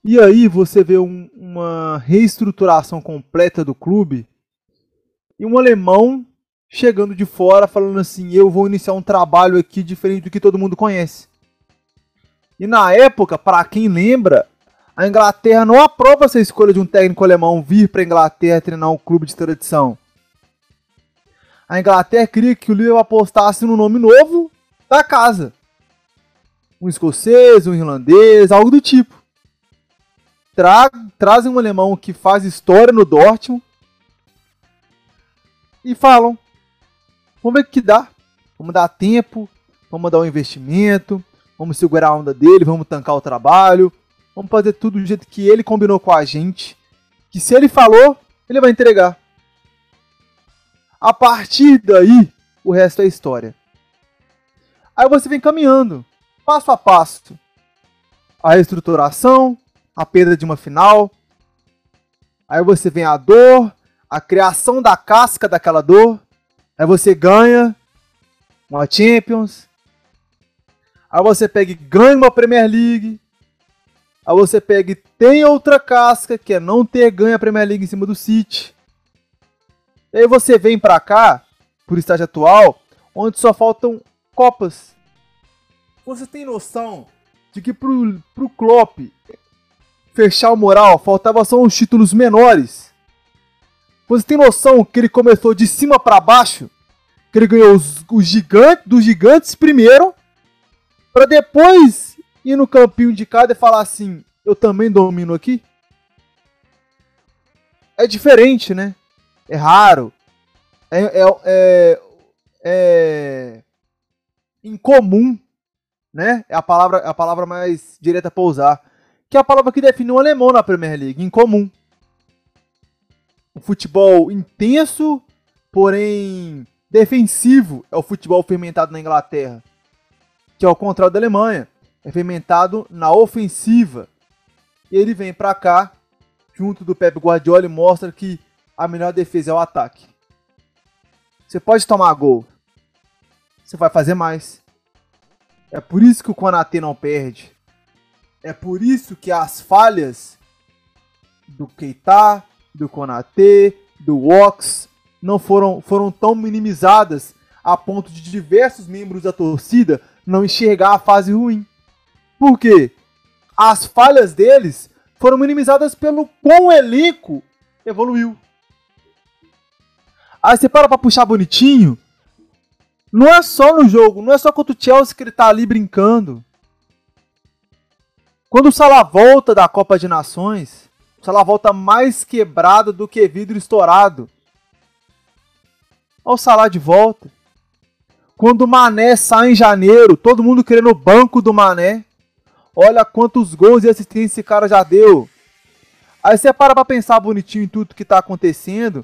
E aí você vê um, uma reestruturação completa do clube e um alemão chegando de fora falando assim: eu vou iniciar um trabalho aqui diferente do que todo mundo conhece. E na época, para quem lembra, a Inglaterra não aprova essa escolha de um técnico alemão vir para a Inglaterra treinar um clube de tradição. A Inglaterra queria que o Liverpool apostasse no nome novo da casa um escocês, um irlandês, algo do tipo. Tra trazem um alemão que faz história no Dortmund e falam: vamos ver o que dá. Vamos dar tempo, vamos dar um investimento, vamos segurar a onda dele, vamos tancar o trabalho, vamos fazer tudo do jeito que ele combinou com a gente. Que se ele falou, ele vai entregar. A partir daí, o resto é história. Aí você vem caminhando passo a passo. A reestruturação, a perda de uma final. Aí você vem a dor, a criação da casca daquela dor. Aí você ganha uma Champions. Aí você pega e ganha uma Premier League. Aí você pega e tem outra casca, que é não ter ganho a Premier League em cima do City. E aí você vem pra cá, por estágio atual, onde só faltam Copas. Você tem noção de que pro, pro Klopp fechar o moral faltava só uns títulos menores? Você tem noção que ele começou de cima para baixo? Que ele ganhou os, os gigantes dos gigantes primeiro, para depois ir no campinho de cada e falar assim: eu também domino aqui? É diferente, né? É raro. É, é, é, é incomum né? É a palavra, a palavra mais direta para usar. Que é a palavra que define um alemão na Premier League, em comum. Um futebol intenso, porém defensivo, é o futebol fermentado na Inglaterra. Que é o contrário da Alemanha. É fermentado na ofensiva. E ele vem para cá, junto do Pep Guardiola, e mostra que a melhor defesa é o ataque. Você pode tomar gol. Você vai fazer mais. É por isso que o Konatê não perde. É por isso que as falhas do Keita, do Konate, do Wox, não foram, foram tão minimizadas a ponto de diversos membros da torcida não enxergar a fase ruim. Por quê? As falhas deles foram minimizadas pelo quão o elenco evoluiu. Aí você para pra puxar bonitinho. Não é só no jogo, não é só contra o Chelsea que ele tá ali brincando. Quando o Salah volta da Copa de Nações, o Salah volta mais quebrado do que vidro estourado. Olha o Salah de volta. Quando o Mané sai em janeiro, todo mundo querendo o banco do Mané. Olha quantos gols e assistências esse cara já deu. Aí você para pra pensar bonitinho em tudo que tá acontecendo.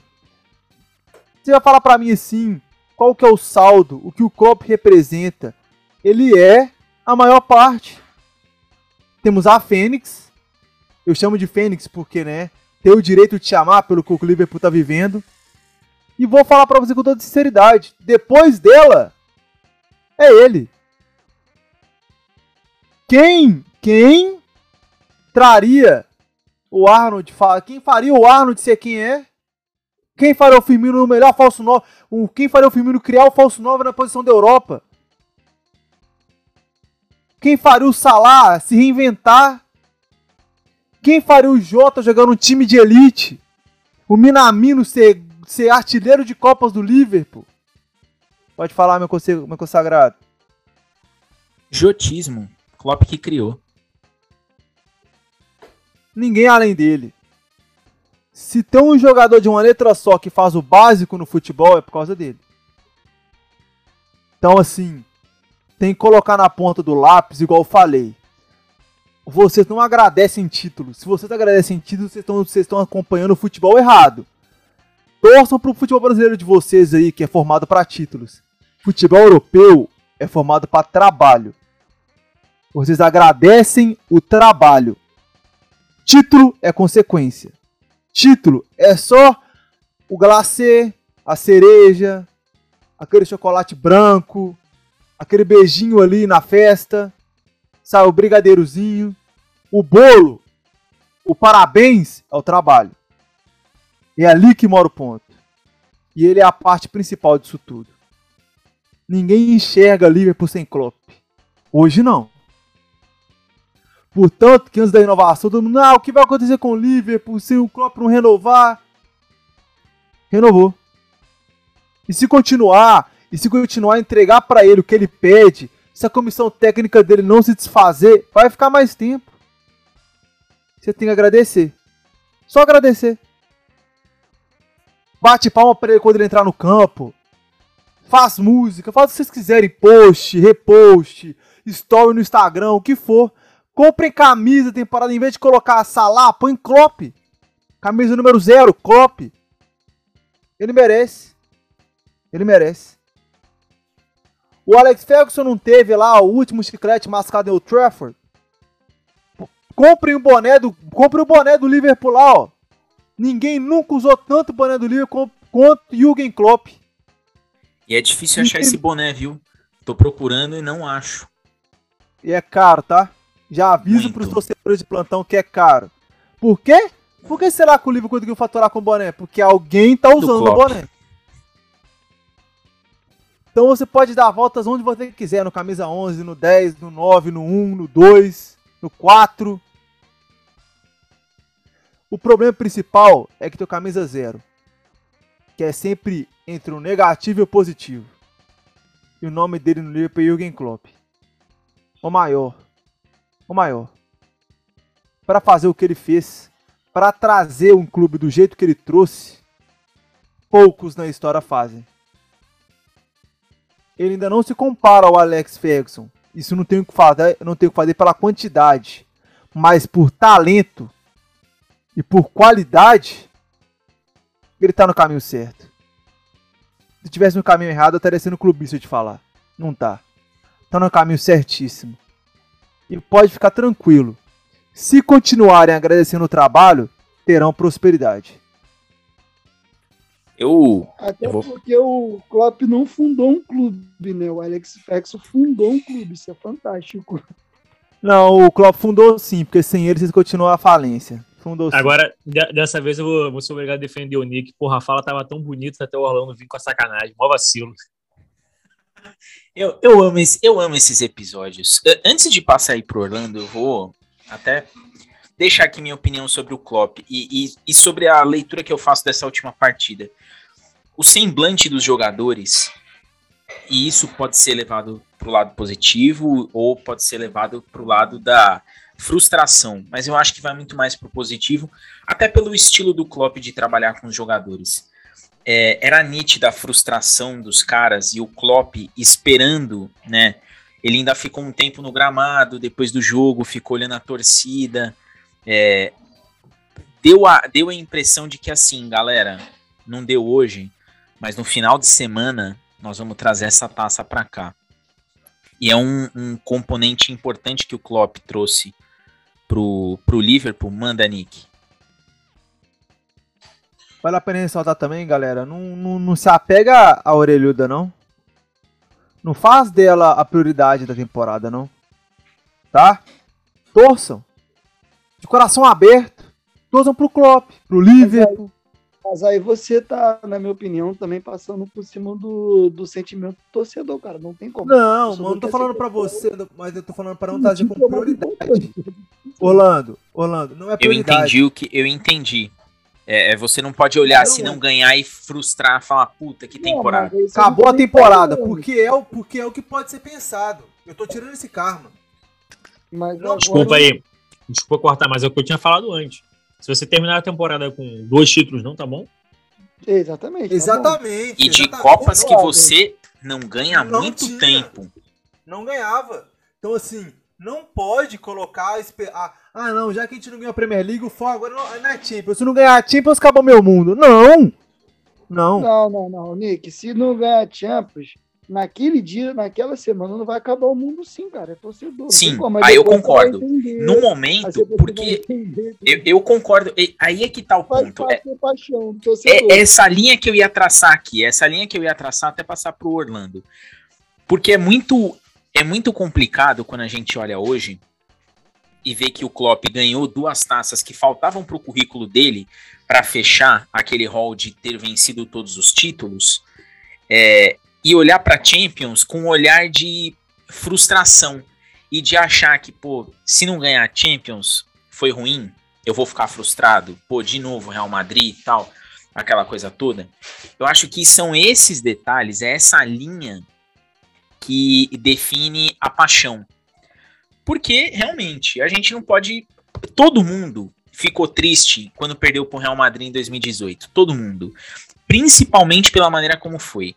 Você vai falar pra mim assim, qual que é o saldo, o que o Klopp representa? Ele é a maior parte. Temos a Fênix. Eu chamo de Fênix porque, né, tem o direito de chamar pelo que o Liverpool tá vivendo. E vou falar para você com toda sinceridade. Depois dela, é ele. Quem, quem traria o Arnold, quem faria o Arnold ser quem é? Quem faria o Firmino o melhor falso 9? Quem faria o Firmino criar o falso 9 na posição da Europa? Quem faria o Salah se reinventar? Quem faria o Jota jogar no time de elite? O Minamino ser ser artilheiro de Copas do Liverpool. Pode falar, meu, meu consagrado. Jotismo. Klopp que criou. Ninguém além dele. Se tem um jogador de uma letra só que faz o básico no futebol, é por causa dele. Então, assim, tem que colocar na ponta do lápis, igual eu falei. Vocês não agradecem títulos. Se vocês agradecem títulos, vocês estão, vocês estão acompanhando o futebol errado. Torçam pro futebol brasileiro de vocês aí, que é formado para títulos. Futebol europeu é formado para trabalho. Vocês agradecem o trabalho. Título é consequência. Título é só o glacê, a cereja, aquele chocolate branco, aquele beijinho ali na festa, sabe, o brigadeirozinho, o bolo, o parabéns é o trabalho. É ali que mora o ponto. E ele é a parte principal disso tudo. Ninguém enxerga Liverpool sem Klopp. Hoje não. Portanto, que antes da inovação, todo mundo, ah, o que vai acontecer com o Liverpool se o Klopp não renovar? Renovou. E se continuar, e se continuar a entregar para ele o que ele pede, se a comissão técnica dele não se desfazer, vai ficar mais tempo. Você tem que agradecer. Só agradecer. Bate palma pra ele quando ele entrar no campo. Faz música, faz o que vocês quiserem. Post, repost, story no Instagram, o que for. Comprem camisa temporada. Em vez de colocar Salah, põe Klopp. Camisa número zero, Klopp. Ele merece. Ele merece. O Alex Ferguson não teve lá o último chiclete mascado em Old Trafford. Comprem o boné do, comprem o boné do Liverpool lá, ó. Ninguém nunca usou tanto boné do Liverpool quanto Jürgen Klopp. E é difícil achar esse boné, viu? Tô procurando e não acho. E é caro, tá? Já aviso para os torcedores de plantão que é caro. Por quê? Por que será que o Liverpool conseguiu faturar com boné? Porque alguém tá usando o boné. Então você pode dar voltas onde você quiser, no camisa 11, no 10, no 9, no 1, no 2, no 4. O problema principal é que teu camisa zero, que é sempre entre o negativo e o positivo. E o nome dele no livro é Jürgen Klopp. O maior. O maior. Para fazer o que ele fez, para trazer um clube do jeito que ele trouxe, poucos na história fazem. Ele ainda não se compara ao Alex Ferguson. Isso não tem o que fazer, não tem o que fazer pela quantidade, mas por talento e por qualidade, ele tá no caminho certo. Se tivesse no caminho errado, eu estaria sendo clubista de falar. Não tá. Tá no caminho certíssimo. E pode ficar tranquilo. Se continuarem agradecendo o trabalho, terão prosperidade. Eu. Até eu vou... porque o Klopp não fundou um clube, né? O Alex Ferguson fundou um clube, isso é fantástico. Não, o Klopp fundou sim, porque sem ele vocês continuam a falência. Fundou Agora, de, dessa vez eu vou, vou ser obrigado a defender o Nick. Porra, a fala tava tão bonita até o Orlando vir com a sacanagem. Mó vacilo. *laughs* Eu, eu, amo esse, eu amo esses episódios. Antes de passar aí pro Orlando, eu vou até deixar aqui minha opinião sobre o Klopp e, e, e sobre a leitura que eu faço dessa última partida. O semblante dos jogadores, e isso pode ser levado pro lado positivo ou pode ser levado pro lado da frustração, mas eu acho que vai muito mais pro positivo, até pelo estilo do Klopp de trabalhar com os jogadores. É, era nítida a frustração dos caras e o Klopp esperando, né? Ele ainda ficou um tempo no gramado depois do jogo, ficou olhando a torcida. É, deu, a, deu a impressão de que assim, galera, não deu hoje, mas no final de semana nós vamos trazer essa taça para cá. E é um, um, componente importante que o Klopp trouxe pro, pro Liverpool, manda Nick. Vale a pena ressaltar também, galera, não, não, não se apega à orelhuda, não. Não faz dela a prioridade da temporada, não. Tá? Torçam. De coração aberto. Torçam pro Klopp, pro Liverpool. Mas aí você tá, na minha opinião, também passando por cima do, do sentimento do torcedor, cara. Não tem como. Não, mano, não tô falando pra você, mas eu tô falando pra não trazer como prioridade. Orlando, Orlando, não é prioridade. Eu entendi o que. Eu entendi. É, é você não pode olhar se não ganhar e frustrar, falar, puta, que temporada. Não, Acabou a temporada, porque é, o, porque é o que pode ser pensado. Eu tô tirando esse karma. Mas não, desculpa aí. Desculpa cortar, mas é o que eu tinha falado antes. Se você terminar a temporada com dois títulos, não tá bom? Exatamente. Tá exatamente. E de exatamente. Copas que você não ganha há muito tinha. tempo. Não ganhava. Então, assim, não pode colocar. Ah, ah, não, já que a gente não ganhou a Premier League, o foco agora não, é Champions. Se não ganhar a Champions, acabou meu mundo. Não! Não. Não, não, não, Nick. Se não ganhar a Champions, naquele dia, naquela semana, não vai acabar o mundo sim, cara. É torcedor. Sim, aí eu concordo. No momento, porque eu, eu, concordo. Aí é que tá o ponto. É, paixão, é, essa linha que eu ia traçar aqui, essa linha que eu ia traçar até passar pro Orlando. Porque é muito, é muito complicado quando a gente olha hoje e vê que o Klopp ganhou duas taças que faltavam pro currículo dele para fechar aquele hall de ter vencido todos os títulos. É, e olhar para Champions com um olhar de frustração e de achar que, pô, se não ganhar Champions foi ruim, eu vou ficar frustrado, pô, de novo Real Madrid e tal, aquela coisa toda. Eu acho que são esses detalhes, é essa linha que define a paixão. Porque realmente a gente não pode. Todo mundo ficou triste quando perdeu para o Real Madrid em 2018. Todo mundo. Principalmente pela maneira como foi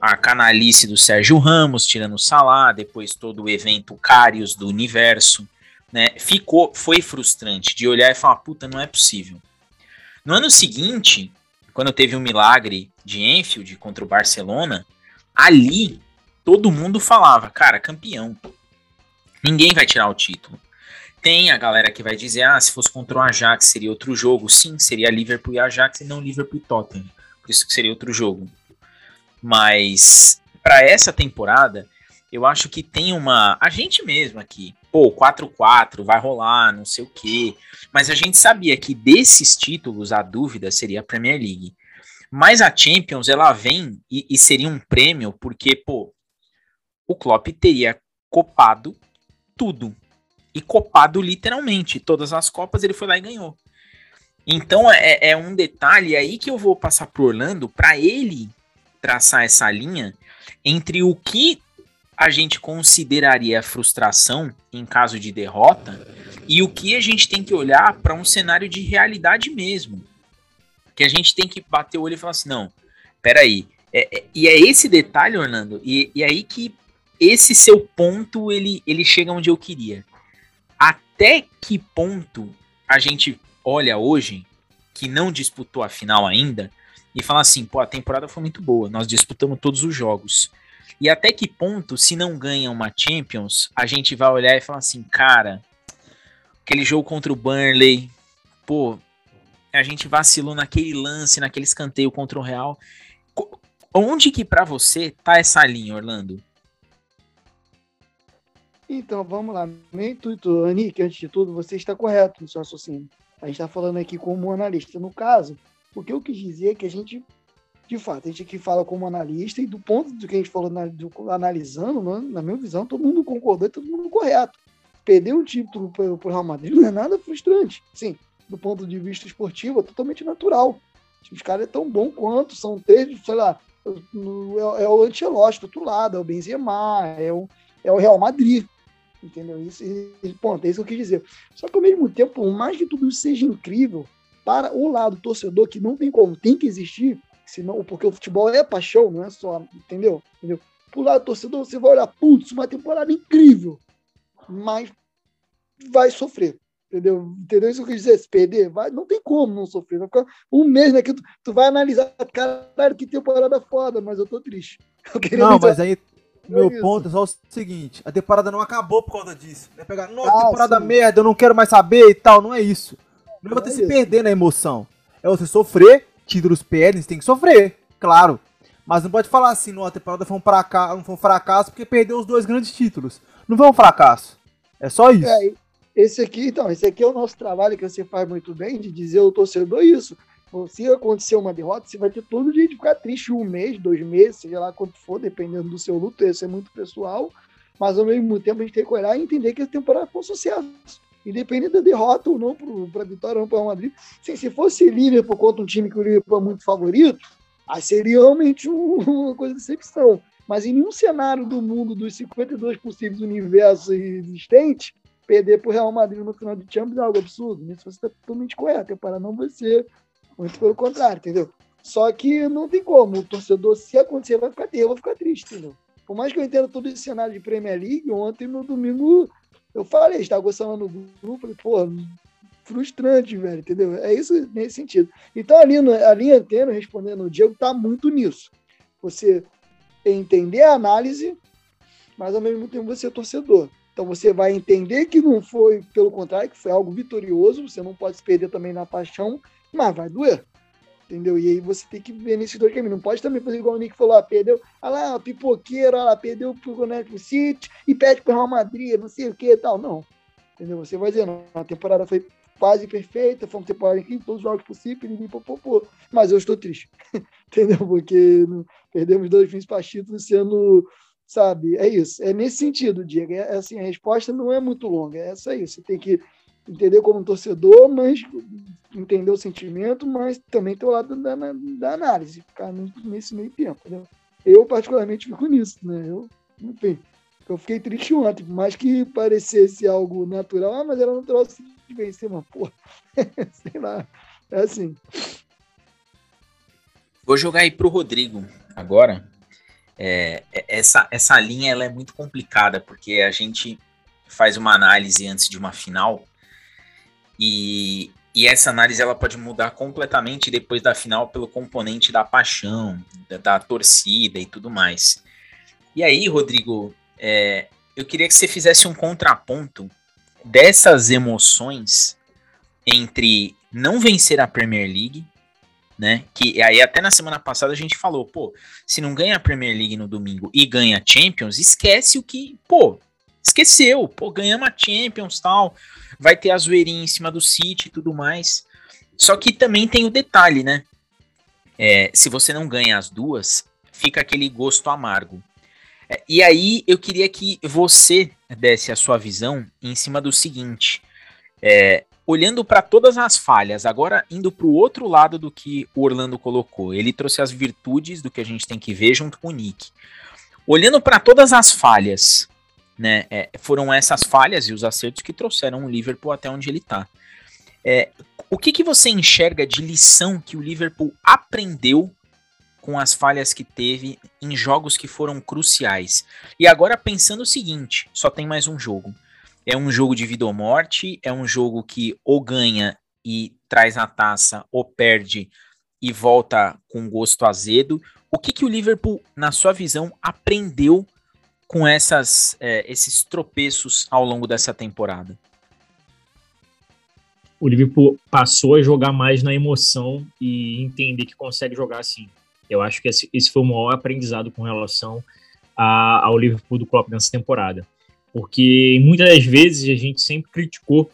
a canalice do Sérgio Ramos, tirando o Salah, depois todo o evento Carios do universo, né? Ficou, foi frustrante de olhar e falar, puta, não é possível. No ano seguinte, quando teve o um milagre de Enfield contra o Barcelona, ali todo mundo falava, cara, campeão. Ninguém vai tirar o título. Tem a galera que vai dizer, ah, se fosse contra o Ajax seria outro jogo. Sim, seria Liverpool e Ajax e não Liverpool e Tottenham. Por isso que seria outro jogo. Mas para essa temporada, eu acho que tem uma. A gente mesmo aqui, pô, 4-4, vai rolar, não sei o quê. Mas a gente sabia que desses títulos a dúvida seria a Premier League. Mas a Champions, ela vem e, e seria um prêmio, porque, pô, o Klopp teria copado tudo. E copado literalmente. Todas as Copas ele foi lá e ganhou. Então é, é um detalhe aí que eu vou passar pro Orlando para ele traçar essa linha entre o que a gente consideraria frustração em caso de derrota e o que a gente tem que olhar para um cenário de realidade mesmo. Que a gente tem que bater o olho e falar assim: não, peraí. É, é, e é esse detalhe, Orlando, e, e aí que esse seu ponto ele, ele chega onde eu queria. Até que ponto a gente olha hoje, que não disputou a final ainda, e fala assim, pô, a temporada foi muito boa, nós disputamos todos os jogos. E até que ponto, se não ganha uma Champions, a gente vai olhar e falar assim, cara, aquele jogo contra o Burnley, pô, a gente vacilou naquele lance, naquele escanteio contra o Real. Onde que para você tá essa linha, Orlando? Então, vamos lá. Meu intuito, Anik, antes de tudo, você está correto no seu raciocínio. A gente está falando aqui como analista. No caso, o que eu quis dizer é que a gente, de fato, a gente aqui fala como analista e do ponto do que a gente falou na, do, analisando, né, na minha visão, todo mundo concordou e todo mundo correto. Perder um título para o Real Madrid não é nada frustrante. Sim, do ponto de vista esportivo, é totalmente natural. Os caras é tão bom quanto, são três, sei lá, é, é o Ancelotti do outro lado, é o Benzema, é o, é o Real Madrid. Entendeu? Isso, ponto, é isso que eu quis dizer. Só que ao mesmo tempo, por mais que tudo isso seja incrível, para o lado torcedor, que não tem como, tem que existir, senão, porque o futebol é paixão, não é só, entendeu? entendeu? Pro lado torcedor, você vai olhar, putz, uma temporada incrível, mas vai sofrer. Entendeu? Entendeu isso que eu quis dizer? Se perder, vai, não tem como não sofrer. Vai ficar um mês né, que tu, tu vai analisar, caralho, que temporada foda, mas eu tô triste. *laughs* Eu não, mas aí meu é ponto é só o seguinte: a temporada não acabou por causa disso. Não é pegar, nossa, ah, temporada sim. merda, eu não quero mais saber e tal. Não é isso. Não é você é se perder na emoção. É você sofrer, títulos perdem, você tem que sofrer, claro. Mas não pode falar assim, não, a temporada foi um, fracasso, foi um fracasso porque perdeu os dois grandes títulos. Não foi um fracasso. É só isso. É, esse aqui, então, esse aqui é o nosso trabalho que você faz muito bem, de dizer ao torcedor isso. Se acontecer uma derrota, você vai ter todo dia de ficar triste um mês, dois meses, seja lá quanto for, dependendo do seu luto, isso é muito pessoal. Mas ao mesmo tempo a gente tem que olhar e entender que a temporada foi um sucesso. Independente da derrota ou não para a vitória ou para o Madrid. Se, se fosse Liverpool contra um time que o Liverpool é muito favorito, aí seria realmente um, uma coisa de decepção. Mas em nenhum cenário do mundo, dos 52 possíveis universos existentes, perder para o Real Madrid no final de Champions é algo absurdo. Nisso você está totalmente correto. A temporada não vai ser, muito pelo contrário, entendeu? Só que não tem como. O torcedor, se acontecer, vai ficar, eu vou ficar triste, entendeu? Por mais que eu entenda todo esse cenário de Premier League, ontem no domingo eu falei, estava gostando no grupo, falei, pô, frustrante, velho, entendeu? É isso nesse sentido. Então, ali, a linha antena, respondendo o Diego, tá muito nisso. Você entender a análise, mas ao mesmo tempo você é torcedor. Então você vai entender que não foi, pelo contrário, que foi algo vitorioso, você não pode se perder também na paixão, mas vai doer. Entendeu? E aí você tem que ver nesses dois caminhos. Não pode também fazer igual o Nick falou, ah, perdeu, ah lá, pipoqueiro, ah lá, perdeu pro Connecticut City e perde pro Real Madrid, não sei o que e tal. Não. Entendeu? Você vai dizer, a temporada foi quase perfeita, foi uma temporada em todos os jogos possíveis, ninguém popopô. Mas eu estou triste. *laughs* Entendeu? Porque perdemos dois para títulos sendo sabe? É isso. É nesse sentido, Diego. É, assim, a resposta não é muito longa. É essa aí. Você tem que entender como torcedor, mas entender o sentimento, mas também ter o lado da, da análise, ficar nesse meio tempo. Entendeu? Eu, particularmente, fico nisso, né? Eu, enfim, eu fiquei triste ontem, por mais que parecesse algo natural, ah, mas era natural de vencer, mas, pô, *laughs* sei lá, é assim. Vou jogar aí pro Rodrigo agora, é, é, essa, essa linha ela é muito complicada, porque a gente faz uma análise antes de uma final e, e essa análise ela pode mudar completamente depois da final pelo componente da paixão, da, da torcida e tudo mais. E aí, Rodrigo, é, eu queria que você fizesse um contraponto dessas emoções entre não vencer a Premier League né? Que aí até na semana passada a gente falou, pô, se não ganha a Premier League no domingo e ganha a Champions, esquece o que, pô, esqueceu, pô, ganhamos a Champions, tal, vai ter a zoeirinha em cima do City e tudo mais. Só que também tem o detalhe, né? É, se você não ganha as duas, fica aquele gosto amargo. É, e aí eu queria que você desse a sua visão em cima do seguinte: é, olhando para todas as falhas, agora indo para o outro lado do que o Orlando colocou, ele trouxe as virtudes do que a gente tem que ver junto com o Nick. Olhando para todas as falhas, né, é, foram essas falhas e os acertos que trouxeram o Liverpool até onde ele está. É, o que, que você enxerga de lição que o Liverpool aprendeu com as falhas que teve em jogos que foram cruciais? E agora pensando o seguinte, só tem mais um jogo. É um jogo de vida ou morte, é um jogo que ou ganha e traz a taça, ou perde e volta com gosto azedo. O que, que o Liverpool, na sua visão, aprendeu com essas, é, esses tropeços ao longo dessa temporada? O Liverpool passou a jogar mais na emoção e entender que consegue jogar assim. Eu acho que esse, foi o maior aprendizado com relação a, ao Liverpool do Klopp nessa temporada porque muitas vezes a gente sempre criticou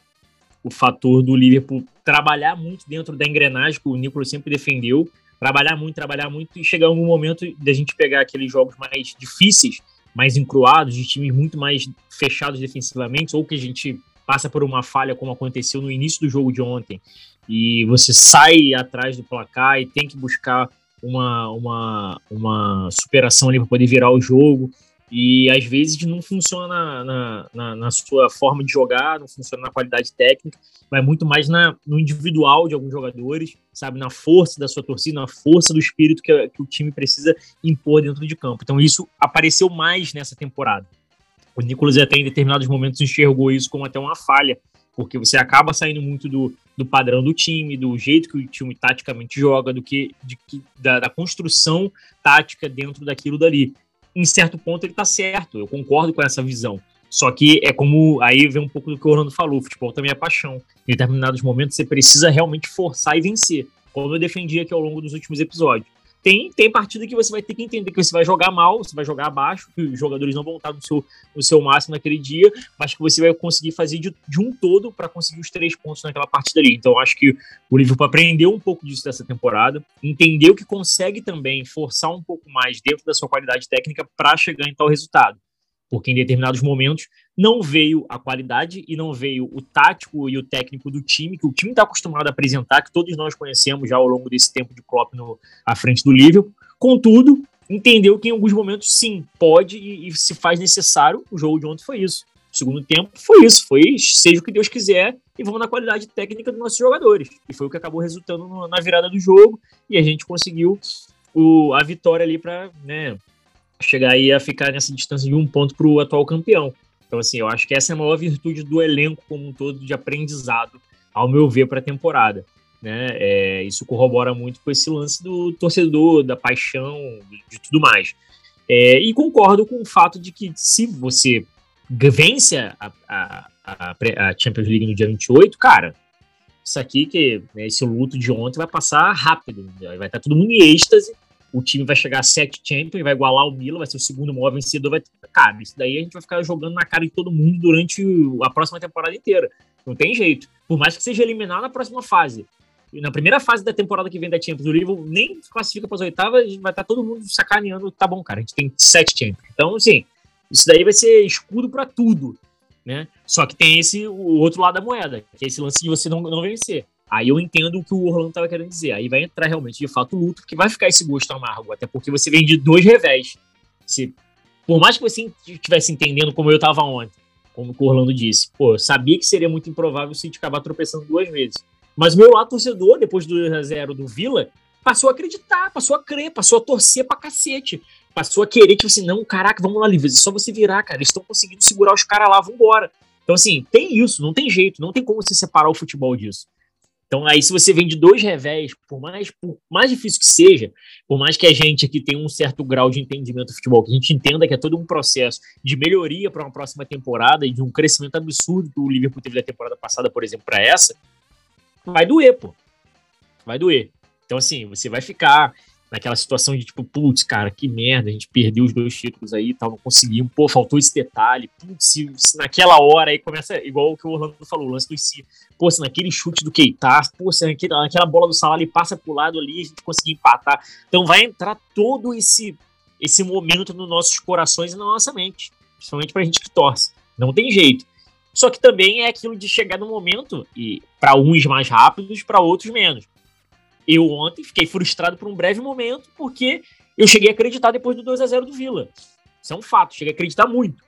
o fator do Liverpool trabalhar muito dentro da engrenagem que o Nicolas sempre defendeu, trabalhar muito, trabalhar muito e chegar um momento da gente pegar aqueles jogos mais difíceis, mais encruados, de times muito mais fechados defensivamente, ou que a gente passa por uma falha como aconteceu no início do jogo de ontem, e você sai atrás do placar e tem que buscar uma, uma, uma superação ali para poder virar o jogo. E às vezes não funciona na, na, na, sua forma de jogar, não funciona na qualidade técnica, mas muito mais na, no individual de alguns jogadores, sabe? Na força da sua torcida, na força do espírito que, que o time precisa impor dentro de campo. Então isso apareceu mais nessa temporada. O Nicolas até em determinados momentos enxergou isso como até uma falha, porque você acaba saindo muito do, do padrão do time, do jeito que o time taticamente joga, do que, de, da, da construção tática dentro daquilo dali em certo ponto ele tá certo, eu concordo com essa visão. Só que é como. Aí vem um pouco do que o Orlando falou: o futebol também é paixão. Em determinados momentos você precisa realmente forçar e vencer, como eu defendi aqui ao longo dos últimos episódios. Tem, tem partida que você vai ter que entender que você vai jogar mal, você vai jogar abaixo, que os jogadores não vão estar no seu, no seu máximo naquele dia, mas que você vai conseguir fazer de, de um todo para conseguir os três pontos naquela partida ali. Então, acho que o Liverpool aprendeu um pouco disso dessa temporada, entendeu que consegue também forçar um pouco mais dentro da sua qualidade técnica para chegar em tal resultado porque em determinados momentos não veio a qualidade e não veio o tático e o técnico do time, que o time está acostumado a apresentar, que todos nós conhecemos já ao longo desse tempo de Klopp no, à frente do Liverpool. Contudo, entendeu que em alguns momentos sim, pode e, e se faz necessário. O jogo de ontem foi isso. O segundo tempo foi isso, foi seja o que Deus quiser e vamos na qualidade técnica dos nossos jogadores. E foi o que acabou resultando no, na virada do jogo e a gente conseguiu o, a vitória ali para né, chegar aí a ficar nessa distância de um ponto para o atual campeão. Então, assim, eu acho que essa é a maior virtude do elenco como um todo de aprendizado, ao meu ver, para a temporada. Né? É, isso corrobora muito com esse lance do torcedor, da paixão, de tudo mais. É, e concordo com o fato de que se você vence a, a, a, a Champions League no dia 28, cara, isso aqui, que né, esse luto de ontem vai passar rápido, vai estar todo mundo em êxtase, o time vai chegar a sete Champions, vai igualar o Milan, vai ser o segundo maior vencedor. Vai... Cara, isso daí a gente vai ficar jogando na cara de todo mundo durante a próxima temporada inteira. Não tem jeito. Por mais que seja eliminado na próxima fase. E na primeira fase da temporada que vem da Champions, o Liverpool nem classifica para as oitavas, vai estar tá todo mundo sacaneando. Tá bom, cara, a gente tem sete Champions. Então, assim, isso daí vai ser escudo para tudo. Né? Só que tem esse o outro lado da moeda, que é esse lance de você não, não vencer. Aí eu entendo o que o Orlando estava querendo dizer. Aí vai entrar realmente de fato o luto, porque vai ficar esse gosto amargo, até porque você vem de dois revés. Se, por mais que você estivesse entendendo como eu estava ontem, como o Orlando disse, pô, eu sabia que seria muito improvável o City acabar tropeçando duas vezes. Mas meu lado torcedor, depois do 2x0 do Villa, passou a acreditar, passou a crer, passou a torcer pra cacete. Passou a querer, tipo assim, não, caraca, vamos lá, Livre, é só você virar, cara. Eles estão conseguindo segurar os caras lá, vambora. Então, assim, tem isso, não tem jeito, não tem como você separar o futebol disso. Então, aí, se você vem de dois revés, por mais, por mais difícil que seja, por mais que a gente aqui tenha um certo grau de entendimento do futebol, que a gente entenda que é todo um processo de melhoria para uma próxima temporada e de um crescimento absurdo que o Liverpool teve da temporada passada, por exemplo, para essa, vai doer, pô. Vai doer. Então, assim, você vai ficar naquela situação de tipo, putz, cara, que merda, a gente perdeu os dois títulos aí e tal, não conseguimos, pô, faltou esse detalhe, putz, se, se, naquela hora aí começa, igual o que o Orlando falou, o lance do si, pô, se naquele chute do Keita, pô, se naquela, naquela bola do Salah ali passa pro lado ali, a gente conseguir empatar, então vai entrar todo esse, esse momento nos nossos corações e na nossa mente, principalmente pra gente que torce, não tem jeito. Só que também é aquilo de chegar no momento, e para uns mais rápidos, para outros menos eu ontem fiquei frustrado por um breve momento, porque eu cheguei a acreditar depois do 2 a 0 do Vila. Isso é um fato, cheguei a acreditar muito.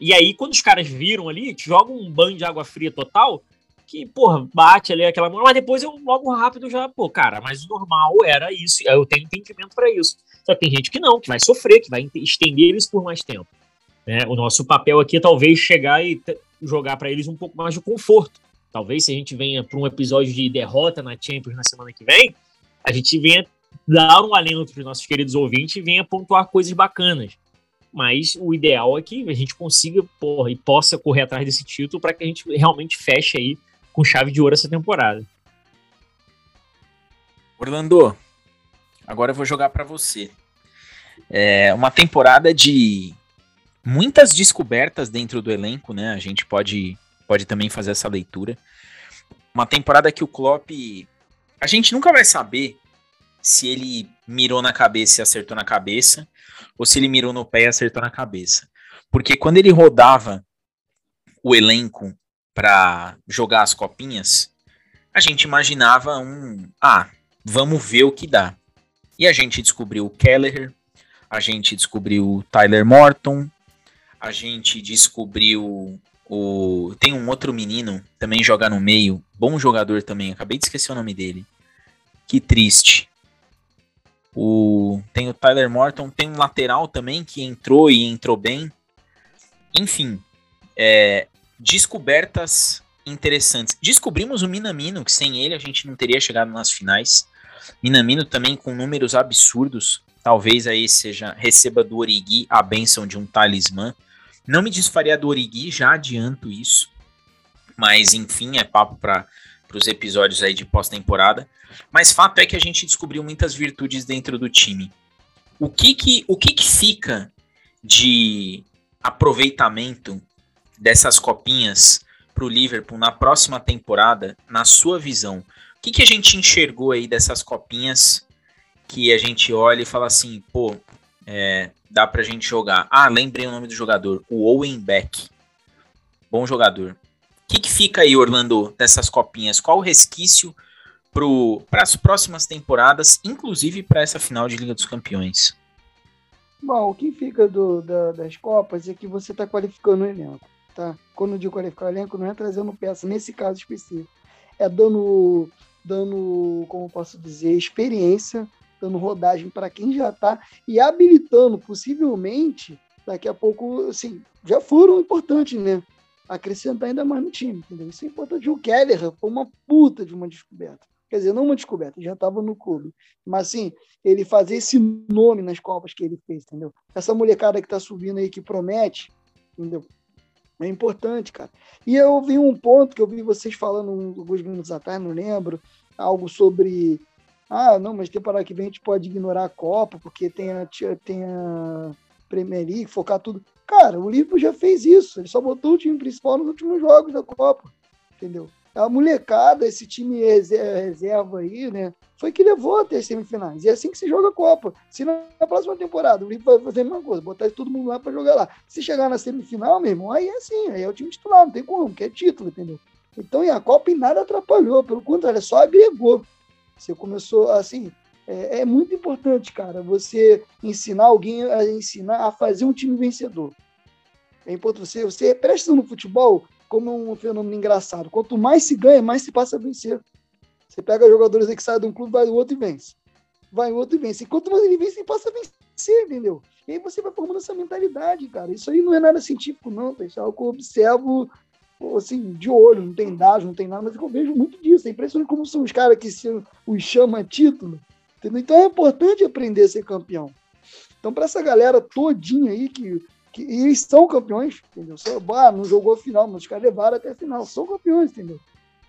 E aí, quando os caras viram ali, te jogam um banho de água fria total, que, porra, bate ali aquela mão, mas depois eu logo rápido já, pô, cara, mas o normal era isso, eu tenho entendimento para isso. Só que tem gente que não, que vai sofrer, que vai estender isso por mais tempo. Né? O nosso papel aqui é talvez chegar e jogar para eles um pouco mais de conforto. Talvez se a gente venha para um episódio de derrota na Champions na semana que vem, a gente venha dar um alento para os nossos queridos ouvintes e venha pontuar coisas bacanas. Mas o ideal é que a gente consiga porra, e possa correr atrás desse título para que a gente realmente feche aí com chave de ouro essa temporada. Orlando, agora eu vou jogar para você. É uma temporada de muitas descobertas dentro do elenco, né? A gente pode pode também fazer essa leitura. Uma temporada que o Klopp. A gente nunca vai saber se ele mirou na cabeça e acertou na cabeça, ou se ele mirou no pé e acertou na cabeça. Porque quando ele rodava o elenco para jogar as copinhas, a gente imaginava um. Ah, vamos ver o que dá. E a gente descobriu o Kelleher, a gente descobriu o Tyler Morton, a gente descobriu o. Tem um outro menino, também joga no meio, bom jogador também, acabei de esquecer o nome dele. Que triste. O... Tem o Tyler Morton, tem um lateral também que entrou e entrou bem. Enfim, é... descobertas interessantes. Descobrimos o Minamino, que sem ele a gente não teria chegado nas finais. Minamino também com números absurdos. Talvez aí seja receba do Origi a benção de um talismã. Não me desfaria do Origi, já adianto isso. Mas enfim, é papo para os episódios aí de pós-temporada. Mas fato é que a gente descobriu muitas virtudes dentro do time. O que que, o que, que fica de aproveitamento dessas copinhas para o Liverpool na próxima temporada, na sua visão? O que, que a gente enxergou aí dessas copinhas que a gente olha e fala assim, pô, é, dá pra gente jogar. Ah, lembrei o nome do jogador, o Owen Beck. Bom jogador. O que, que fica aí, Orlando, dessas copinhas? Qual o resquício para as próximas temporadas, inclusive para essa final de Liga dos Campeões? Bom, o que fica do, da, das Copas é que você está qualificando o elenco. Tá? Quando eu digo qualificar o elenco, não é trazendo peça nesse caso específico. É dando, dando como posso dizer, experiência dando rodagem para quem já está e habilitando, possivelmente, daqui a pouco, assim, já foram importantes, né? Acrescentar ainda mais no time, entendeu? Isso é importante. O Keller foi uma puta de uma descoberta. Quer dizer, não uma descoberta, já estava no clube. Mas, assim, ele fazer esse nome nas Copas que ele fez, entendeu? Essa molecada que está subindo aí, que promete, entendeu? É importante, cara. E eu vi um ponto que eu vi vocês falando alguns minutos atrás, não lembro, algo sobre ah, não, mas temporada que vem a gente pode ignorar a Copa, porque tem a, tem a Premier League, focar tudo. Cara, o Liverpool já fez isso, ele só botou o time principal nos últimos jogos da Copa, entendeu? A molecada, esse time reserva aí, né? Foi que levou até as semifinais. E é assim que se joga a Copa. Se na próxima temporada o Liverpool vai fazer a mesma coisa, botar todo mundo lá para jogar lá. Se chegar na semifinal, meu irmão, aí é assim, aí é o time titular, não tem como, que é título, entendeu? Então, e a Copa em nada atrapalhou, pelo contrário, só agregou. Você começou assim. É, é, muito importante, cara, você ensinar alguém a ensinar a fazer um time vencedor. É importante você, você presta no futebol como um fenômeno engraçado. Quanto mais se ganha, mais se passa a vencer. Você pega jogadores que saem de um clube, vai do outro e vence. Vai o outro e vence. Quanto mais ele vence, ele passa a vencer, entendeu? E aí você vai formando essa mentalidade, cara. Isso aí não é nada científico, não? Isso é algo que eu observo assim, de olho, não tem dados, não tem nada, mas eu vejo muito disso. É impressionante como são os caras que se, os chama título. Entendeu? Então é importante aprender a ser campeão. Então, para essa galera todinha aí que, que eles são campeões, entendeu? Só, ah, não jogou a final, mas os caras levaram até a final, são campeões, entendeu?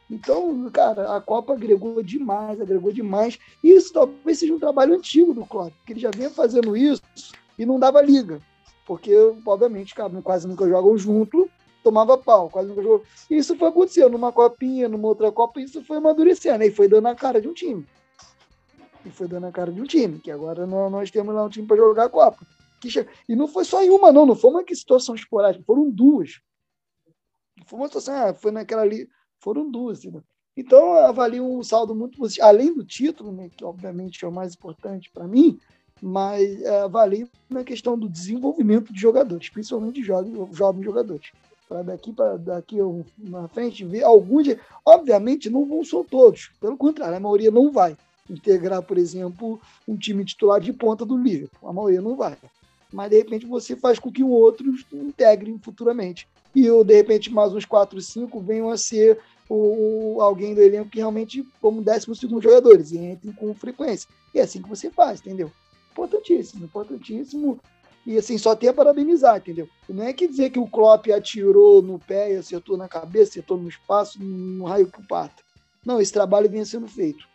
Então, cara, a Copa agregou demais, agregou demais. Isso talvez seja um trabalho antigo do Klopp, que ele já vinha fazendo isso e não dava liga. Porque, obviamente, cara, quase nunca jogam junto, tomava pau, quase nunca jogou. Isso foi acontecendo numa copinha, numa outra copa, isso foi amadurecendo, e foi dando a cara de um time. E foi dando a cara de um time, que agora nós temos lá um time para jogar a Copa. E não foi só em uma, não, não foi uma situação esporádica, foram duas. Foi uma situação, ah, foi naquela ali, foram duas. Entendeu? Então, eu avalio um saldo muito positivo, além do título, né, que obviamente é o mais importante para mim, mas é, avalio na questão do desenvolvimento de jogadores, principalmente de jovens, jovens jogadores para daqui para daqui na frente ver alguns, obviamente não vão ser todos, pelo contrário, a maioria não vai integrar, por exemplo, um time titular de ponta do Liverpool, a maioria não vai. Mas de repente você faz com que o outro integre futuramente. E eu, de repente, mais uns 4, 5 venham a ser o, alguém do elenco que realmente, como 12 jogadores, e entrem com frequência. E é assim que você faz, entendeu? Importantíssimo, importantíssimo. E assim, só tem a parabenizar, entendeu? Não é que dizer que o Klopp atirou no pé e acertou na cabeça, acertou no espaço, no raio que pata. Não, esse trabalho vinha sendo feito.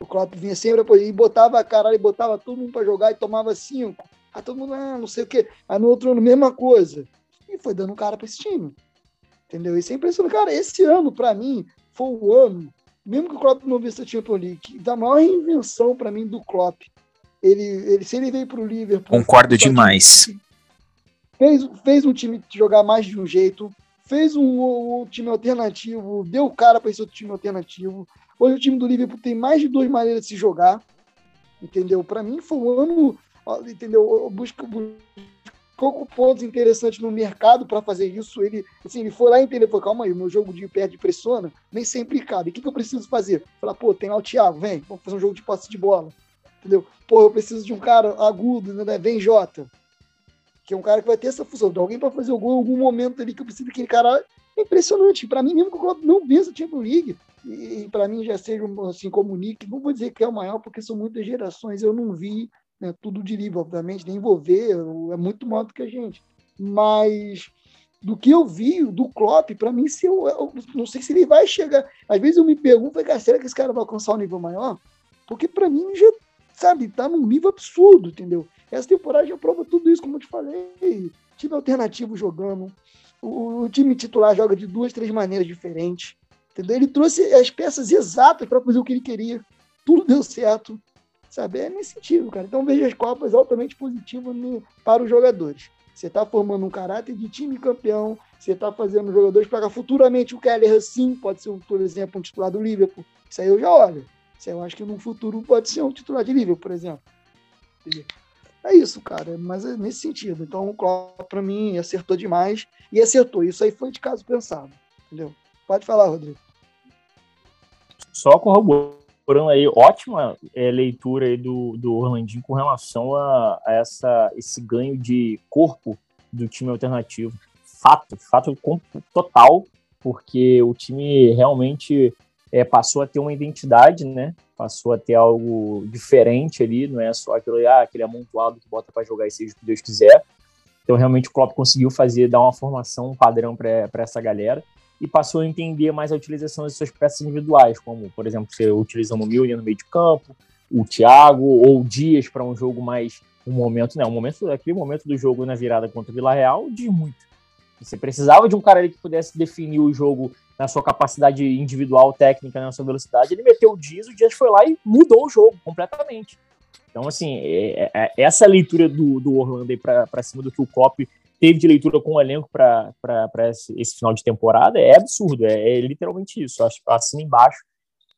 O Klopp vinha sempre e botava a caralho, e botava todo mundo para jogar e tomava cinco. Aí todo mundo, ah, não sei o quê. Aí no outro ano, mesma coisa. E foi dando cara para esse time. Entendeu? Isso é impressionante. Cara, esse ano, para mim, foi o ano, mesmo que o Klopp não visse a Champions League, da maior reinvenção para mim do Klopp. Ele, ele, se ele veio pro Liverpool. Concordo demais. Fez, fez um time jogar mais de um jeito, fez um, um time alternativo, deu cara para esse outro time alternativo. Hoje o time do Liverpool tem mais de duas maneiras de se jogar. Entendeu? Para mim foi um ano. Entendeu? Busca, buscou pontos interessantes no mercado para fazer isso. Ele, assim, ele foi lá e entendeu, falou, calma aí, o meu jogo de pé de pressiona nem sempre cabe. O que, que eu preciso fazer? Falar, pô, tem lá o Thiago, vem, vamos fazer um jogo de posse de bola. Entendeu? Pô, eu preciso de um cara agudo, né? Vem Jota. Que é um cara que vai ter essa função, de alguém para fazer o gol em algum momento ali que eu preciso daquele cara. É impressionante. Para mim, mesmo que o Klopp não vença o Champions League, e, e para mim já seja assim como o Nick, não vou dizer que é o maior, porque são muitas gerações, eu não vi né, tudo de livro, obviamente, nem envolver, é muito maior do que a gente. Mas do que eu vi do Klopp, para mim, se eu, eu, não sei se ele vai chegar. Às vezes eu me pergunto, será que esse cara vai alcançar um nível maior? Porque para mim já, sabe, tá num nível absurdo, entendeu? Essa temporada já prova tudo isso, como eu te falei. Time alternativo jogando. O, o time titular joga de duas, três maneiras diferentes. Entendeu? Ele trouxe as peças exatas para fazer o que ele queria. Tudo deu certo. Sabe? É nesse sentido, cara. Então veja as Copas altamente positivas para os jogadores. Você está formando um caráter de time campeão, você está fazendo jogadores para futuramente o Keller, sim, pode ser, por exemplo, um titular do Liverpool. Isso aí eu já olho. Eu acho que no futuro pode ser um titular de Liverpool, por exemplo. É isso, cara, mas é nesse sentido. Então o Klopp, para mim, acertou demais e acertou. Isso aí foi de caso pensado, entendeu? Pode falar, Rodrigo. Só corroborando aí, ótima é, leitura aí do, do Orlandinho com relação a, a, essa, esse ganho de corpo do time alternativo. Fato, fato total, porque o time realmente é, passou a ter uma identidade, né? Passou a ter algo diferente ali, não é só aquilo, ah, aquele amontoado que bota para jogar e seja o que Deus quiser. Então, realmente, o Klopp conseguiu fazer, dar uma formação, um padrão para essa galera e passou a entender mais a utilização das suas peças individuais, como, por exemplo, você utilizando o Milner no meio de campo, o Thiago ou o Dias para um jogo mais um momento, né? Um momento, aquele momento do jogo na virada contra o Vila Real diz muito. Você precisava de um cara ali que pudesse definir o jogo na sua capacidade individual, técnica, na sua velocidade. Ele meteu o Dias, o Dias foi lá e mudou o jogo completamente. Então, assim, é, é, é essa leitura do, do Orlando para cima do que o Klopp teve de leitura com o elenco para esse, esse, final de temporada é absurdo, é, é literalmente isso. Assina embaixo.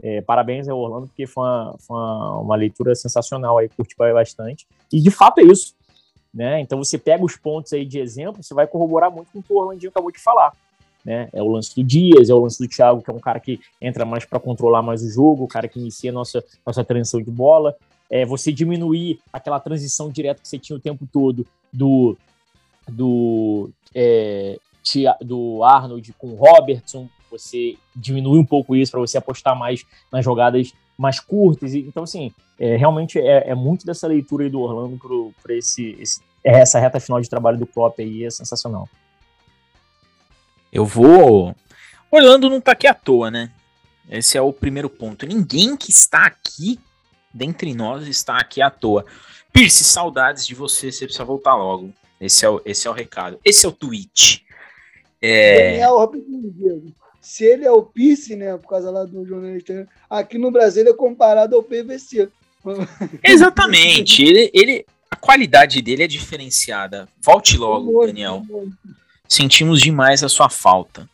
É, parabéns ao Orlando, porque foi, uma, foi uma, leitura sensacional aí, curti bastante. E de fato é isso. Né? Então você pega os pontos aí de exemplo, você vai corroborar muito com o que o Orlandinho acabou de falar. Né? É o lance do Dias, é o lance do Thiago, que é um cara que entra mais para controlar mais o jogo, o cara que inicia a nossa, nossa transição de bola. É você diminuir aquela transição direta que você tinha o tempo todo do do, é, do Arnold com o Robertson, você diminuir um pouco isso para você apostar mais nas jogadas mais curtas. Então, assim, é, realmente é, é, muito dessa leitura do Orlando para esse, esse, essa reta final de trabalho do Klopp aí, é sensacional. Eu vou. Orlando não tá aqui à toa, né? Esse é o primeiro ponto. Ninguém que está aqui, dentre nós, está aqui à toa. Pierce, saudades de você, você precisa voltar logo. Esse é o, esse é o recado. Esse é o tweet. É... Daniel Diego. Se ele é o Pierce, né, por causa lá do jornalista, aqui no Brasil ele é comparado ao PVC. Exatamente. ele, ele, a qualidade dele é diferenciada. Volte logo, Daniel. Sentimos demais a sua falta.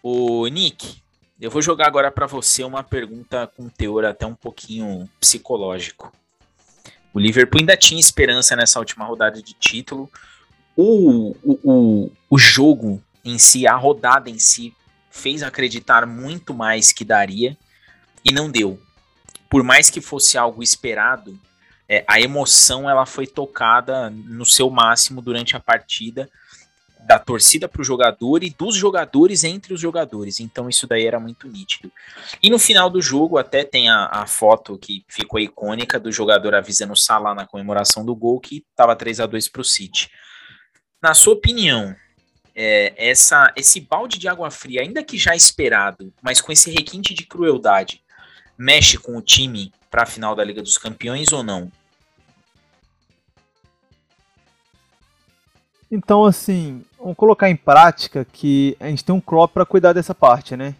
O Nick, eu vou jogar agora para você uma pergunta com teor até um pouquinho psicológico. O Liverpool ainda tinha esperança nessa última rodada de título. O, o, o, o jogo em si, a rodada em si, fez acreditar muito mais que daria e não deu. Por mais que fosse algo esperado, é, a emoção ela foi tocada no seu máximo durante a partida da torcida para o jogador e dos jogadores entre os jogadores. Então isso daí era muito nítido. E no final do jogo até tem a, a foto que ficou icônica do jogador avisando o Salah na comemoração do gol que estava 3 a 2 para o City. Na sua opinião, é, essa, esse balde de água fria, ainda que já esperado, mas com esse requinte de crueldade, mexe com o time para a final da Liga dos Campeões ou não? Então, assim, vamos colocar em prática que a gente tem um Klopp para cuidar dessa parte, né?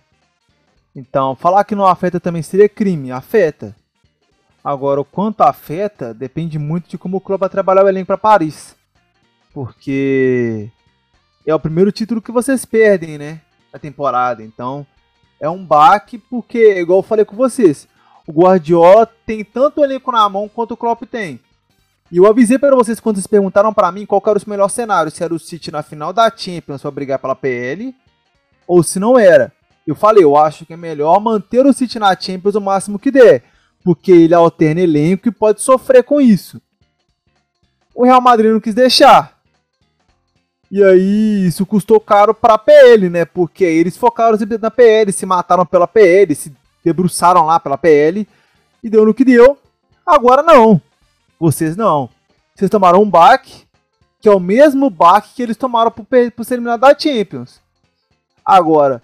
Então, falar que não afeta também seria crime, afeta. Agora, o quanto afeta depende muito de como o Klopp vai trabalhar o elenco para Paris. Porque é o primeiro título que vocês perdem, né? Na temporada. Então, é um baque porque, igual eu falei com vocês, o Guardiola tem tanto o elenco na mão quanto o Klopp tem. E eu avisei para vocês quando vocês perguntaram para mim qual era o melhor cenário, se era o City na final da Champions para brigar pela PL ou se não era. Eu falei, eu acho que é melhor manter o City na Champions o máximo que der, porque ele alterna elenco e pode sofrer com isso. O Real Madrid não quis deixar. E aí isso custou caro para a PL, né? Porque eles focaram na PL, se mataram pela PL, se debruçaram lá pela PL e deu no que deu. Agora não. Vocês não. Vocês tomaram um baque, que é o mesmo baque que eles tomaram por, por ser eliminado da Champions. Agora,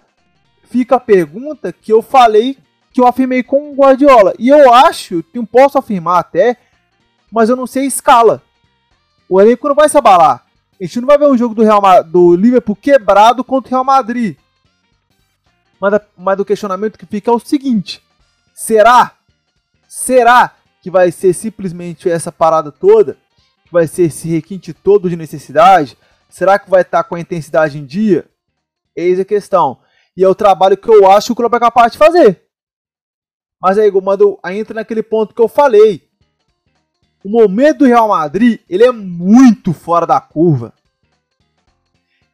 fica a pergunta que eu falei, que eu afirmei com o Guardiola. E eu acho, eu posso afirmar até, mas eu não sei a escala. O elenco não vai se abalar. A gente não vai ver um jogo do, Real, do Liverpool quebrado contra o Real Madrid. Mas, mas o questionamento que fica é o seguinte: será? Será que vai ser simplesmente essa parada toda? Vai ser esse requinte todo de necessidade? Será que vai estar com a intensidade em dia? Eis a questão. E é o trabalho que eu acho que o clube é capaz de fazer. Mas aí, mando, aí entra naquele ponto que eu falei. O momento do Real Madrid, ele é muito fora da curva.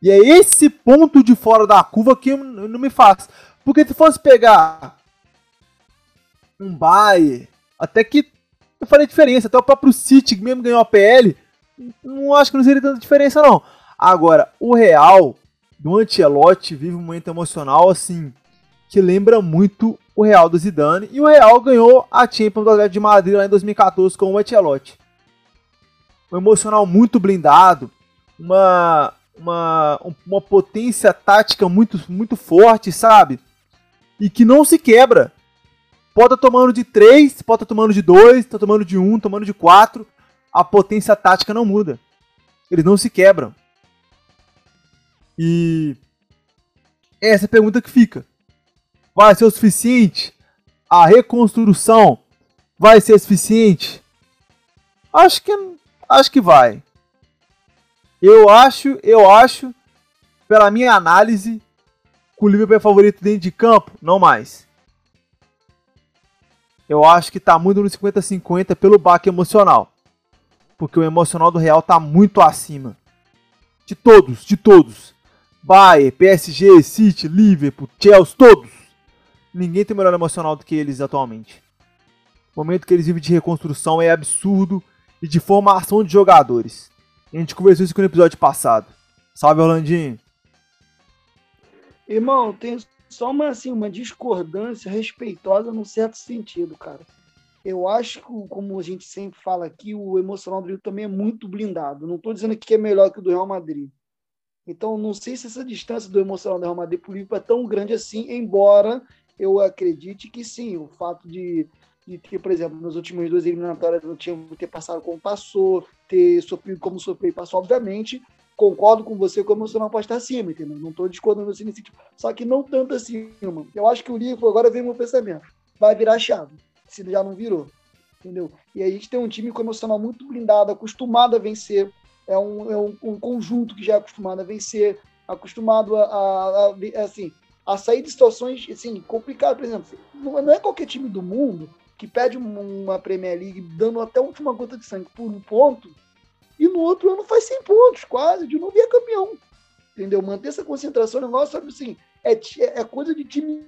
E é esse ponto de fora da curva que não me faz. Porque se fosse pegar um Bayern, até que eu falei diferença, até o próprio City, que mesmo ganhou a PL, não acho que não seria tanta diferença não. Agora, o Real do Ancelotti vive um momento emocional assim que lembra muito o Real do Zidane e o Real ganhou a Champions do Atlético de Madrid lá em 2014 com o Ancelotti. Um emocional muito blindado, uma uma, uma potência tática muito muito forte, sabe? E que não se quebra. Pode estar tá tomando de 3, pode estar tá tomando de 2, tá tomando de 1, tomando de 4. A potência tática não muda. Eles não se quebram. E essa é a pergunta que fica. Vai ser o suficiente? A reconstrução vai ser suficiente? Acho que acho que vai. Eu acho, eu acho, pela minha análise, que o Liverpool é favorito dentro de campo, não mais. Eu acho que tá muito no 50-50 pelo baque emocional. Porque o emocional do Real tá muito acima. De todos, de todos. Bayern, PSG, City, Liverpool, Chelsea, todos. Ninguém tem melhor emocional do que eles atualmente. O momento que eles vivem de reconstrução é absurdo e de formação de jogadores. A gente conversou isso no episódio passado. Salve, Orlandinho. Irmão, tem só uma, assim, uma discordância respeitosa num certo sentido, cara. Eu acho que, como a gente sempre fala aqui, o emocional do Rio também é muito blindado. Não estou dizendo que é melhor que o do Real Madrid. Então, não sei se essa distância do emocional do Real Madrid para o Liverpool é tão grande assim, embora eu acredite que sim. O fato de, de ter, por exemplo, nos últimos dois eliminatórios não tinha ter passado como passou, ter sofrido como sofreu e passou, obviamente, concordo com você que o emocional pode estar acima, entendeu? Não estou discordando assim nesse tipo. Só que não tanto mano. Eu acho que o Liverpool, agora vem meu pensamento, vai virar chave, se já não virou. Entendeu? E aí a gente tem um time com emocional muito blindado, acostumado a vencer, é um, é um, um conjunto que já é acostumado a vencer, acostumado a, a, a, assim, a sair de situações assim, complicadas. Por exemplo, não, é qualquer time do mundo que pede uma Premier League dando até a última gota de sangue por um ponto e no outro ano faz 100 pontos, quase, de novo e é campeão. Entendeu? Manter essa concentração, o negócio, sabe assim, é, é coisa de time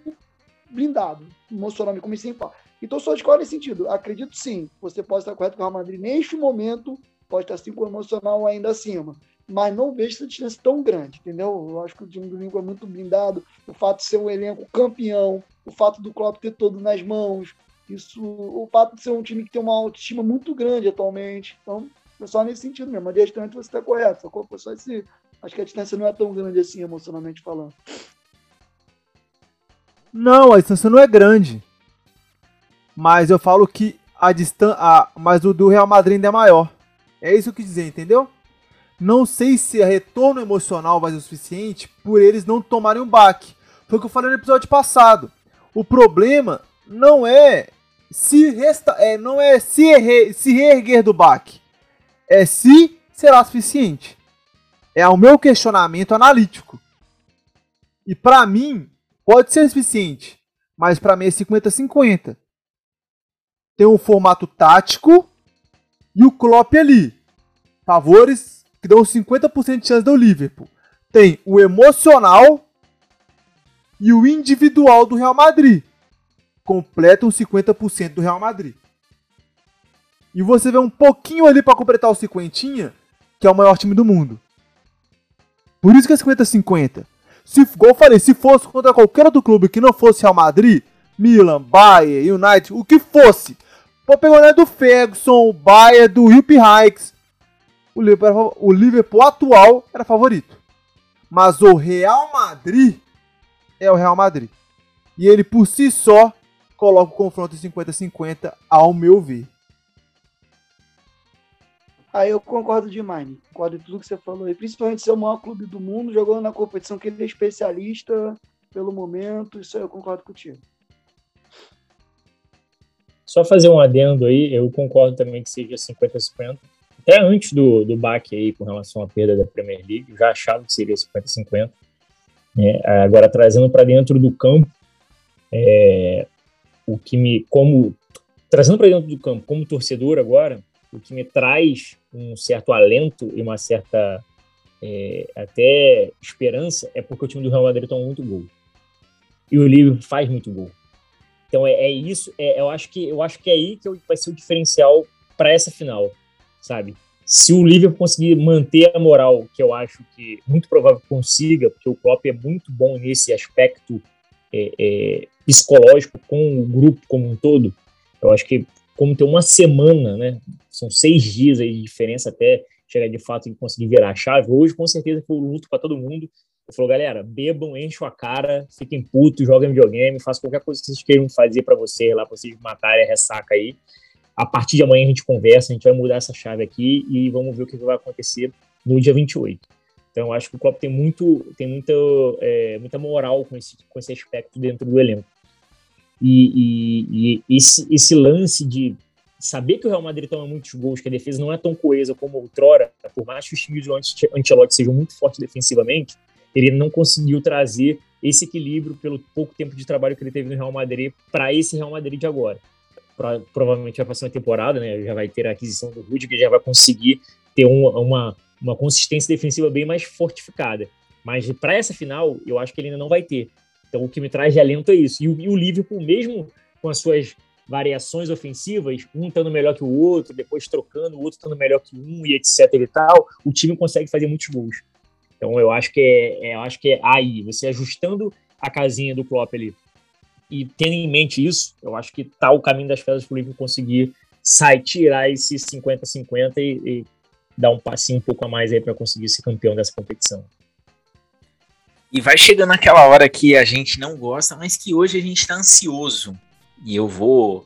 blindado, emocionalmente, como sempre fala. Então, só escola nesse sentido. Acredito sim, você pode estar correto com o Real Madrid neste momento pode estar assim com o emocional ainda acima. Mas não vejo essa distância tão grande, entendeu? Eu acho que o time do Lincoln é muito blindado. O fato de ser um elenco campeão, o fato do Klopp ter todo nas mãos, isso, o fato de ser um time que tem uma autoestima muito grande atualmente. Então, é só nesse sentido mesmo. Mas distante você está correto. Foi só esse. Acho que a distância não é tão grande assim, emocionalmente falando. Não, a distância não é grande. Mas eu falo que a distância. Mas o do Real Madrid ainda é maior. É isso que dizer, entendeu? Não sei se a retorno emocional vai ser o suficiente por eles não tomarem um baque. Foi o que eu falei no episódio passado. O problema não é se resta é, não é se, erre, se reerguer do baque. É se será suficiente. É o meu questionamento analítico. E para mim, pode ser suficiente, mas para mim é 50-50. Tem um formato tático e o Klopp ali. Favores que dão 50% de chance do Liverpool. Tem o emocional e o individual do Real Madrid. Completam 50% do Real Madrid. E você vê um pouquinho ali para completar o 50, que é o maior time do mundo. Por isso que é 50-50. Se, igual eu falei, se fosse contra qualquer outro clube que não fosse Real Madrid, Milan, Bayern, United, o que fosse. Pegar o nome do Ferguson, o Bayern, do Hilp Hikes. O Liverpool, o Liverpool atual era favorito. Mas o Real Madrid é o Real Madrid. E ele por si só coloca o confronto 50-50, ao meu ver. Aí eu concordo demais, concordo com tudo que você falou aí. Principalmente ser o maior clube do mundo, jogando na competição que ele é especialista pelo momento. Isso aí eu concordo contigo. Só fazer um adendo aí, eu concordo também que seja 50-50. Até antes do, do baque aí com relação à perda da Premier League, eu já achava que seria 50-50. É, agora, trazendo para dentro do campo, é, o que me. como Trazendo para dentro do campo, como torcedor agora, o que me traz um certo alento e uma certa é, até esperança é porque o time do Real Madrid toma muito gol. E o Liverpool faz muito gol. Então é, é isso, é, eu, acho que, eu acho que é aí que vai ser o diferencial para essa final, sabe? Se o Liverpool conseguir manter a moral, que eu acho que muito provável que consiga, porque o Klopp é muito bom nesse aspecto é, é, psicológico com o grupo como um todo, eu acho que como ter uma semana, né? São seis dias aí de diferença até chegar de fato e conseguir virar a chave. Hoje, com certeza, foi o luto para todo mundo. Ele falou, galera, bebam, enchem a cara, fiquem putos, joguem videogame, façam qualquer coisa que vocês queiram fazer para vocês lá, para vocês matarem a ressaca aí. A partir de amanhã a gente conversa, a gente vai mudar essa chave aqui e vamos ver o que vai acontecer no dia 28. Então, acho que o Klopp tem, muito, tem muita, é, muita moral com esse, com esse aspecto dentro do elenco. E, e, e esse, esse, lance de saber que o Real Madrid toma muitos gols, que a defesa não é tão coesa como outrora, por mais que os times do Ancelotti sejam muito fortes defensivamente, ele não conseguiu trazer esse equilíbrio pelo pouco tempo de trabalho que ele teve no Real Madrid para esse Real Madrid de agora. Provavelmente a próxima temporada, né, já vai ter a aquisição do Rudiger, já vai conseguir ter uma, uma, uma consistência defensiva bem mais fortificada. Mas para essa final, eu acho que ele ainda não vai ter. Então, o que me traz de alento é isso. E o, e o Liverpool, mesmo com as suas variações ofensivas, um estando melhor que o outro, depois trocando, o outro estando melhor que um e etc e tal, o time consegue fazer muitos gols. Então, eu acho que é, é eu acho que é aí, você ajustando a casinha do Klopp ali e tendo em mente isso, eu acho que tá o caminho das pedras para o Liverpool conseguir sair, tirar esse 50-50 e, e dar um passinho um pouco a mais aí para conseguir ser campeão dessa competição. E vai chegando aquela hora que a gente não gosta, mas que hoje a gente está ansioso. E eu vou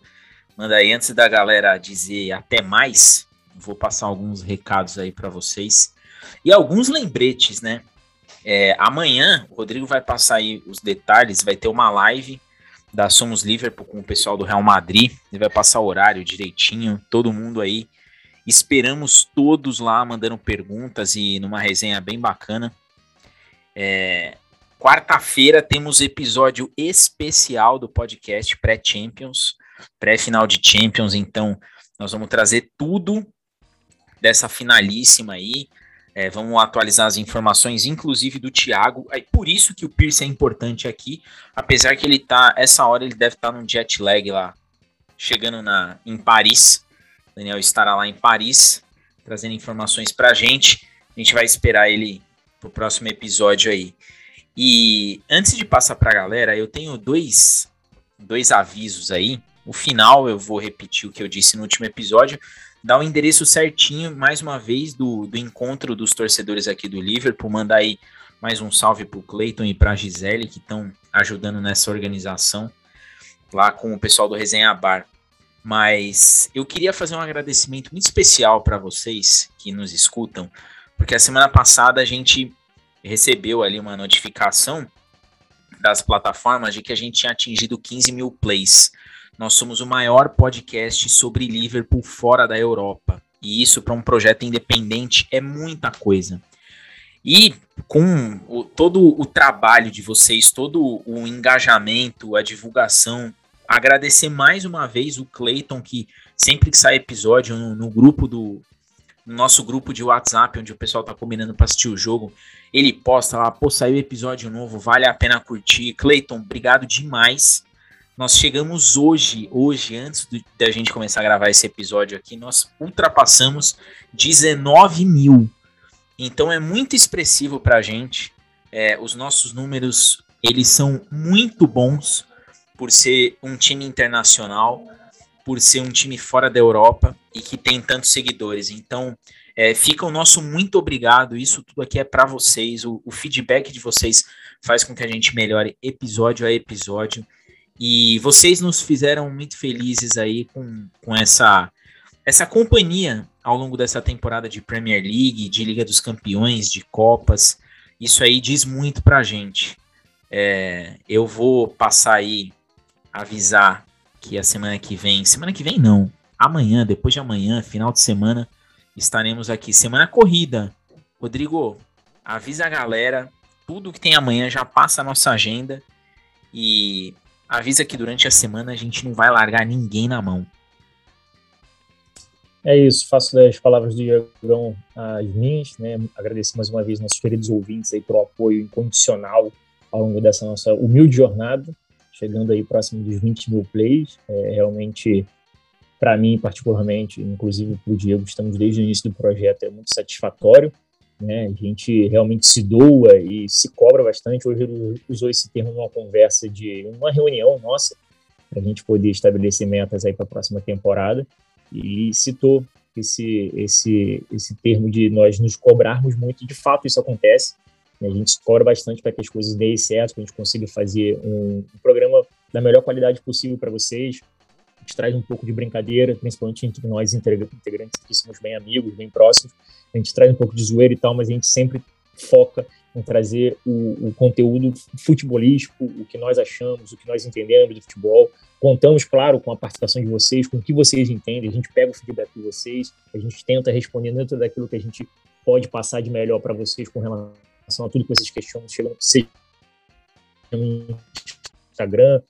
mandar aí antes da galera dizer até mais, vou passar alguns recados aí para vocês e alguns lembretes, né? É, amanhã o Rodrigo vai passar aí os detalhes, vai ter uma live da Somos Liverpool com o pessoal do Real Madrid. Ele vai passar o horário direitinho, todo mundo aí. Esperamos todos lá mandando perguntas e numa resenha bem bacana. É, Quarta-feira temos episódio especial do podcast pré-Champions, pré-final de Champions. Então, nós vamos trazer tudo dessa finalíssima aí. É, vamos atualizar as informações, inclusive do Thiago. É por isso que o Pierce é importante aqui, apesar que ele tá, essa hora ele deve estar tá num jet lag lá, chegando na, em Paris. O Daniel estará lá em Paris, trazendo informações pra gente. A gente vai esperar ele pro próximo episódio aí. E antes de passar para a galera, eu tenho dois, dois avisos aí. O final eu vou repetir o que eu disse no último episódio. Dá o endereço certinho, mais uma vez, do, do encontro dos torcedores aqui do Liverpool. Mandar aí mais um salve para o Cleiton e para a Gisele, que estão ajudando nessa organização lá com o pessoal do Resenha Bar. Mas eu queria fazer um agradecimento muito especial para vocês que nos escutam porque a semana passada a gente recebeu ali uma notificação das plataformas de que a gente tinha atingido 15 mil plays. Nós somos o maior podcast sobre Liverpool fora da Europa. E isso para um projeto independente é muita coisa. E com o, todo o trabalho de vocês, todo o engajamento, a divulgação, agradecer mais uma vez o Clayton, que sempre que sai episódio no, no grupo do no nosso grupo de WhatsApp, onde o pessoal tá combinando para assistir o jogo, ele posta lá, pô, saiu episódio novo, vale a pena curtir. Clayton, obrigado demais. Nós chegamos hoje, hoje, antes da gente começar a gravar esse episódio aqui, nós ultrapassamos 19 mil. Então é muito expressivo para a gente. É, os nossos números, eles são muito bons por ser um time internacional, por ser um time fora da Europa e que tem tantos seguidores. Então, é, fica o nosso muito obrigado. Isso tudo aqui é para vocês. O, o, feedback de vocês faz com que a gente melhore episódio a episódio. E vocês nos fizeram muito felizes aí com, com essa, essa companhia ao longo dessa temporada de Premier League, de Liga dos Campeões, de Copas. Isso aí diz muito pra gente. É, eu vou passar aí, avisar que a semana que vem, semana que vem não, amanhã, depois de amanhã, final de semana, estaremos aqui. Semana corrida. Rodrigo, avisa a galera, tudo que tem amanhã já passa a nossa agenda e avisa que durante a semana a gente não vai largar ninguém na mão. É isso, faço das palavras do Diagão as minhas, né? Agradecer mais uma vez nossos queridos ouvintes aí pelo apoio incondicional ao longo dessa nossa humilde jornada, chegando aí próximo dos 20 mil plays. É, realmente, para mim, particularmente, inclusive para o Diego, estamos desde o início do projeto, é muito satisfatório. Né? A gente realmente se doa e se cobra bastante. Hoje ele usou esse termo numa conversa de uma reunião nossa, para a gente poder estabelecer metas aí para a próxima temporada e citou esse, esse, esse termo de nós nos cobrarmos muito, de fato isso acontece, a gente se cobra bastante para que as coisas deem certo, que a gente consiga fazer um, um programa da melhor qualidade possível para vocês, traz um pouco de brincadeira, principalmente entre nós integrantes que somos bem amigos, bem próximos, a gente traz um pouco de zoeira e tal, mas a gente sempre foca em trazer o, o, conteúdo futebolístico, o que nós achamos, o que nós entendemos do futebol. Contamos, claro, com a participação de vocês, com o que vocês entendem, a gente pega o feedback de vocês, a gente tenta responder dentro daquilo que a gente pode passar de melhor para vocês com relação a tudo que vocês questionam, seja no Instagram,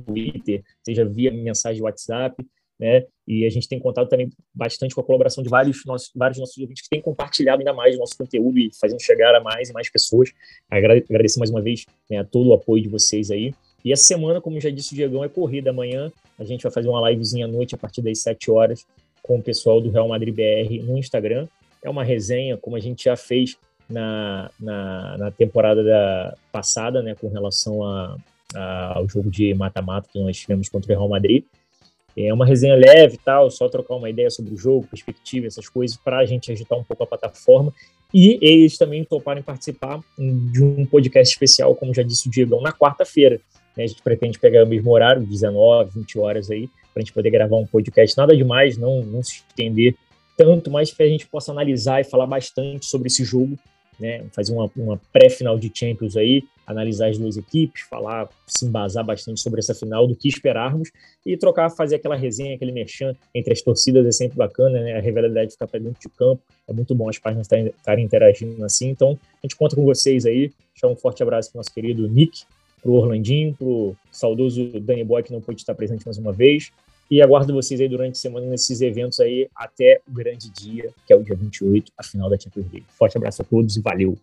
Twitter, seja via mensagem de WhatsApp né? E a gente tem contado também bastante com a colaboração de vários nossos, vários nossos ouvintes que têm compartilhado ainda mais o nosso conteúdo e fazendo chegar a mais e mais pessoas. Agradecer mais uma vez né, a todo o apoio de vocês aí. E essa semana, como já disse o Diegão, é corrida. Amanhã a gente vai fazer uma livezinha à noite a partir das 7 horas com o pessoal do Real Madrid BR no Instagram. É uma resenha, como a gente já fez na, na, na temporada da, passada, né, com relação a, ao jogo de mata-mata que nós tivemos contra o Real Madrid. É uma resenha leve e tal, só trocar uma ideia sobre o jogo, perspectiva, essas coisas, para a gente agitar um pouco a plataforma. E eles também toparem participar de um podcast especial, como já disse o Diegão, na quarta-feira. Né? A gente pretende pegar o mesmo horário, 19, 20 horas aí, para a gente poder gravar um podcast. Nada demais, não, não se estender tanto, mas que a gente possa analisar e falar bastante sobre esse jogo né, fazer uma, uma pré-final de Champions aí, analisar as duas equipes, falar, se embasar bastante sobre essa final, do que esperarmos, e trocar, fazer aquela resenha, aquele merchan entre as torcidas é sempre bacana, né, a rivalidade ficar dentro de campo, é muito bom as páginas estarem interagindo assim, então a gente conta com vocês aí, deixar um forte abraço para o nosso querido Nick, para o Orlandinho, para o saudoso Danny Boy, que não pôde estar presente mais uma vez, e aguardo vocês aí durante a semana nesses eventos aí até o grande dia, que é o dia 28, a final da Champions League. Forte abraço a todos e valeu!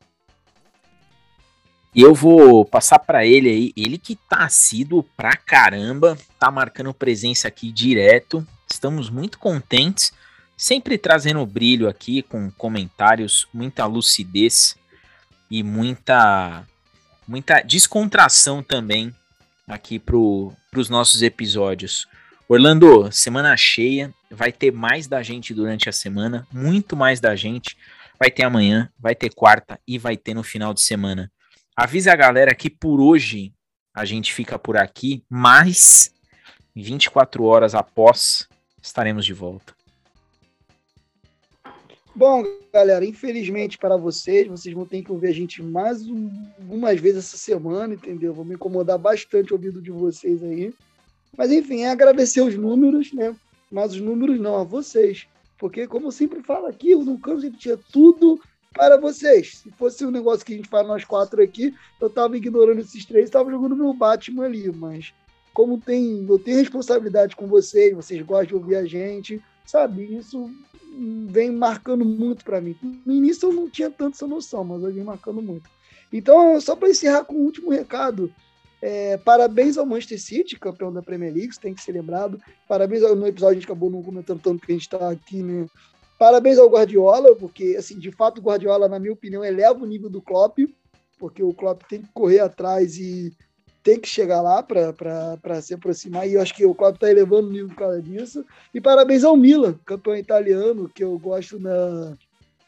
E eu vou passar para ele aí, ele que tá assíduo pra caramba, tá marcando presença aqui direto. Estamos muito contentes, sempre trazendo brilho aqui com comentários, muita lucidez e muita muita descontração também aqui pro, pros nossos episódios. Orlando, semana cheia, vai ter mais da gente durante a semana, muito mais da gente. Vai ter amanhã, vai ter quarta e vai ter no final de semana. Avisa a galera que por hoje a gente fica por aqui, mas 24 horas após estaremos de volta. Bom, galera, infelizmente para vocês, vocês vão ter que ouvir a gente mais um, algumas vezes essa semana, entendeu? Vou me incomodar bastante ouvindo de vocês aí. Mas enfim, é agradecer os números, né? Mas os números não a vocês. Porque, como eu sempre falo aqui, não canso de repetir tudo para vocês. Se fosse um negócio que a gente faz nós quatro aqui, eu tava ignorando esses três, tava jogando meu Batman ali, mas como tem, eu tenho responsabilidade com vocês, vocês gostam de ouvir a gente, sabe? Isso vem marcando muito para mim. No início eu não tinha tanto essa noção, mas eu vem marcando muito. Então, só para encerrar com um último recado, é, parabéns ao Manchester City, campeão da Premier League, isso tem que ser lembrado. Parabéns ao, no episódio, a gente acabou não comentando tanto que a gente está aqui, né? Parabéns ao Guardiola, porque, assim, de fato, o Guardiola, na minha opinião, eleva o nível do Klopp, porque o Klopp tem que correr atrás e tem que chegar lá para se aproximar, e eu acho que o Klopp está elevando o nível por causa disso. E parabéns ao Milan, campeão italiano, que eu gosto na,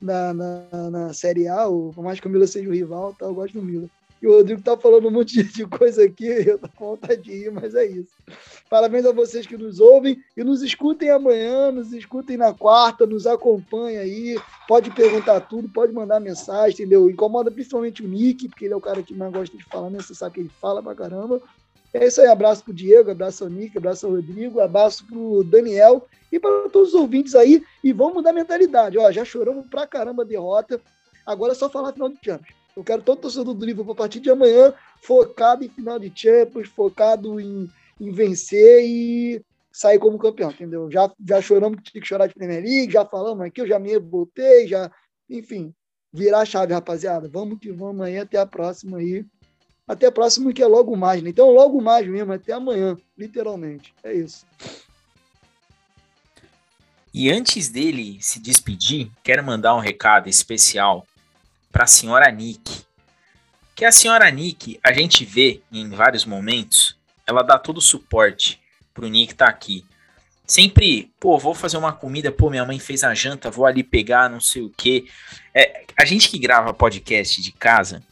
na, na, na Série A, por mais que o Milan seja o rival, tá, eu gosto do Milan. E o Rodrigo tá falando um monte de coisa aqui, *laughs* eu tô com vontade de ir, mas é isso. Parabéns a vocês que nos ouvem e nos escutem amanhã, nos escutem na quarta, nos acompanhem aí. Pode perguntar tudo, pode mandar mensagem, entendeu? Incomoda principalmente o Nick, porque ele é o cara que mais gosta de falar, né? Você sabe que ele fala pra caramba. É isso aí, abraço pro Diego, abraço ao Nick, abraço ao Rodrigo, abraço pro Daniel e para todos os ouvintes aí. E vamos mudar a mentalidade. Ó, já choramos pra caramba a derrota. Agora é só falar final de Champions. Eu quero todo torcedor do Liverpool a partir de amanhã focado em final de Champions, focado em, em vencer e sair como campeão, entendeu? Já, já choramos que tinha que chorar de Premier League, já falamos aqui, eu já me voltei, já, enfim, virar a chave, rapaziada. Vamos que vamos amanhã, até a próxima aí. Até a próxima, que é logo mais, né? Então, logo mais mesmo, até amanhã, literalmente. É isso. E antes dele se despedir, quero mandar um recado especial para a senhora Nick. Que a senhora Nick, a gente vê em vários momentos, ela dá todo o suporte pro Nick estar tá aqui. Sempre, pô, vou fazer uma comida, pô, minha mãe fez a janta, vou ali pegar, não sei o quê. É, a gente que grava podcast de casa,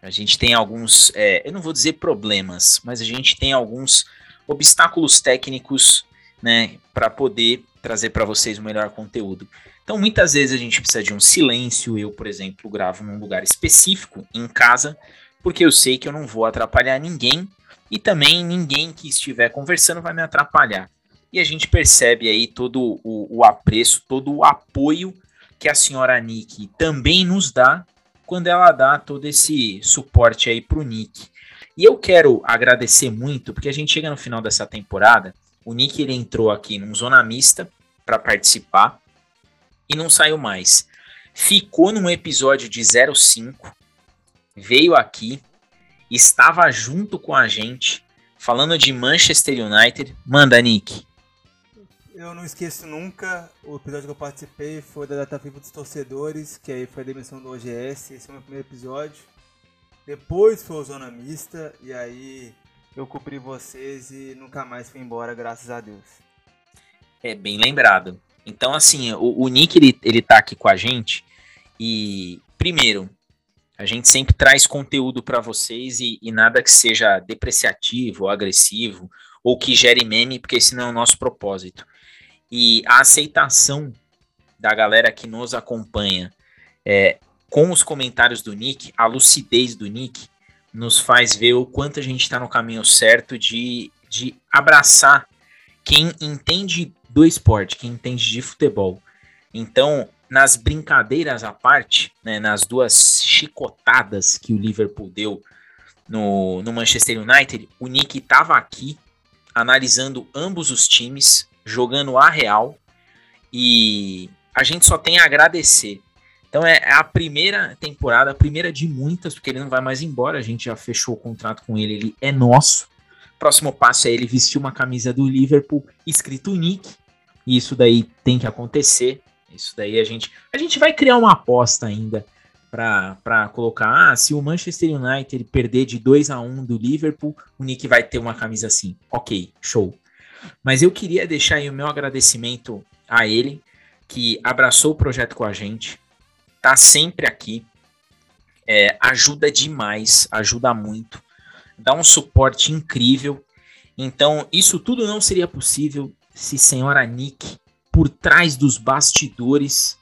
a gente tem alguns, é, eu não vou dizer problemas, mas a gente tem alguns obstáculos técnicos, né, para poder trazer para vocês o melhor conteúdo. Então, muitas vezes a gente precisa de um silêncio. Eu, por exemplo, gravo num lugar específico, em casa, porque eu sei que eu não vou atrapalhar ninguém e também ninguém que estiver conversando vai me atrapalhar. E a gente percebe aí todo o, o apreço, todo o apoio que a senhora Nick também nos dá quando ela dá todo esse suporte aí pro Nick. E eu quero agradecer muito, porque a gente chega no final dessa temporada, o Nick ele entrou aqui num zona mista para participar e não saiu mais. Ficou num episódio de 05, veio aqui, estava junto com a gente, falando de Manchester United. Manda, Nick. Eu não esqueço nunca, o episódio que eu participei foi da data FIFA dos torcedores, que aí foi a demissão do OGS, esse foi o meu primeiro episódio. Depois foi o Zona Mista, e aí eu cobri vocês e nunca mais fui embora, graças a Deus. É bem lembrado. Então, assim, o, o Nick, ele, ele tá aqui com a gente e, primeiro, a gente sempre traz conteúdo para vocês e, e, nada que seja depreciativo, agressivo, ou que gere meme, porque esse não é o nosso propósito. E a aceitação da galera que nos acompanha é, com os comentários do Nick, a lucidez do Nick, nos faz ver o quanto a gente está no caminho certo de, de abraçar quem entende do esporte, quem entende de futebol. Então, nas brincadeiras à parte, né, nas duas chicotadas que o Liverpool deu no, no Manchester United, o Nick estava aqui analisando ambos os times, jogando a real, e a gente só tem a agradecer. Então é a primeira temporada, a primeira de muitas, porque ele não vai mais embora, a gente já fechou o contrato com ele, ele é nosso. Próximo passo é ele vestir uma camisa do Liverpool escrito Nick. E isso daí tem que acontecer. Isso daí a gente. A gente vai criar uma aposta ainda para colocar. Ah, se o Manchester United perder de 2 a 1 do Liverpool, o Nick vai ter uma camisa assim. Ok, show. Mas eu queria deixar aí o meu agradecimento a ele, que abraçou o projeto com a gente, tá sempre aqui, é, ajuda demais, ajuda muito dá um suporte incrível. Então, isso tudo não seria possível se senhora Nick, por trás dos bastidores,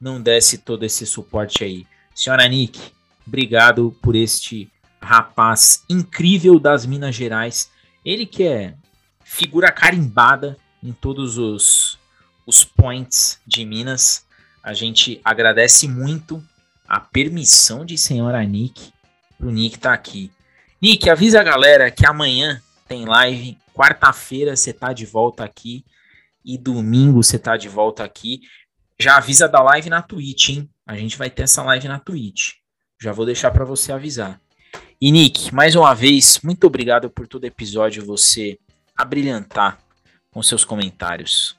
não desse todo esse suporte aí. Senhora Nick, obrigado por este rapaz incrível das Minas Gerais. Ele que é figura carimbada em todos os, os points de Minas. A gente agradece muito a permissão de senhora Nick pro Nick estar tá aqui. Nick, avisa a galera que amanhã tem live, quarta-feira você tá de volta aqui e domingo você tá de volta aqui. Já avisa da live na Twitch, hein? A gente vai ter essa live na Twitch. Já vou deixar para você avisar. E Nick, mais uma vez, muito obrigado por todo episódio você abrilhantar com seus comentários.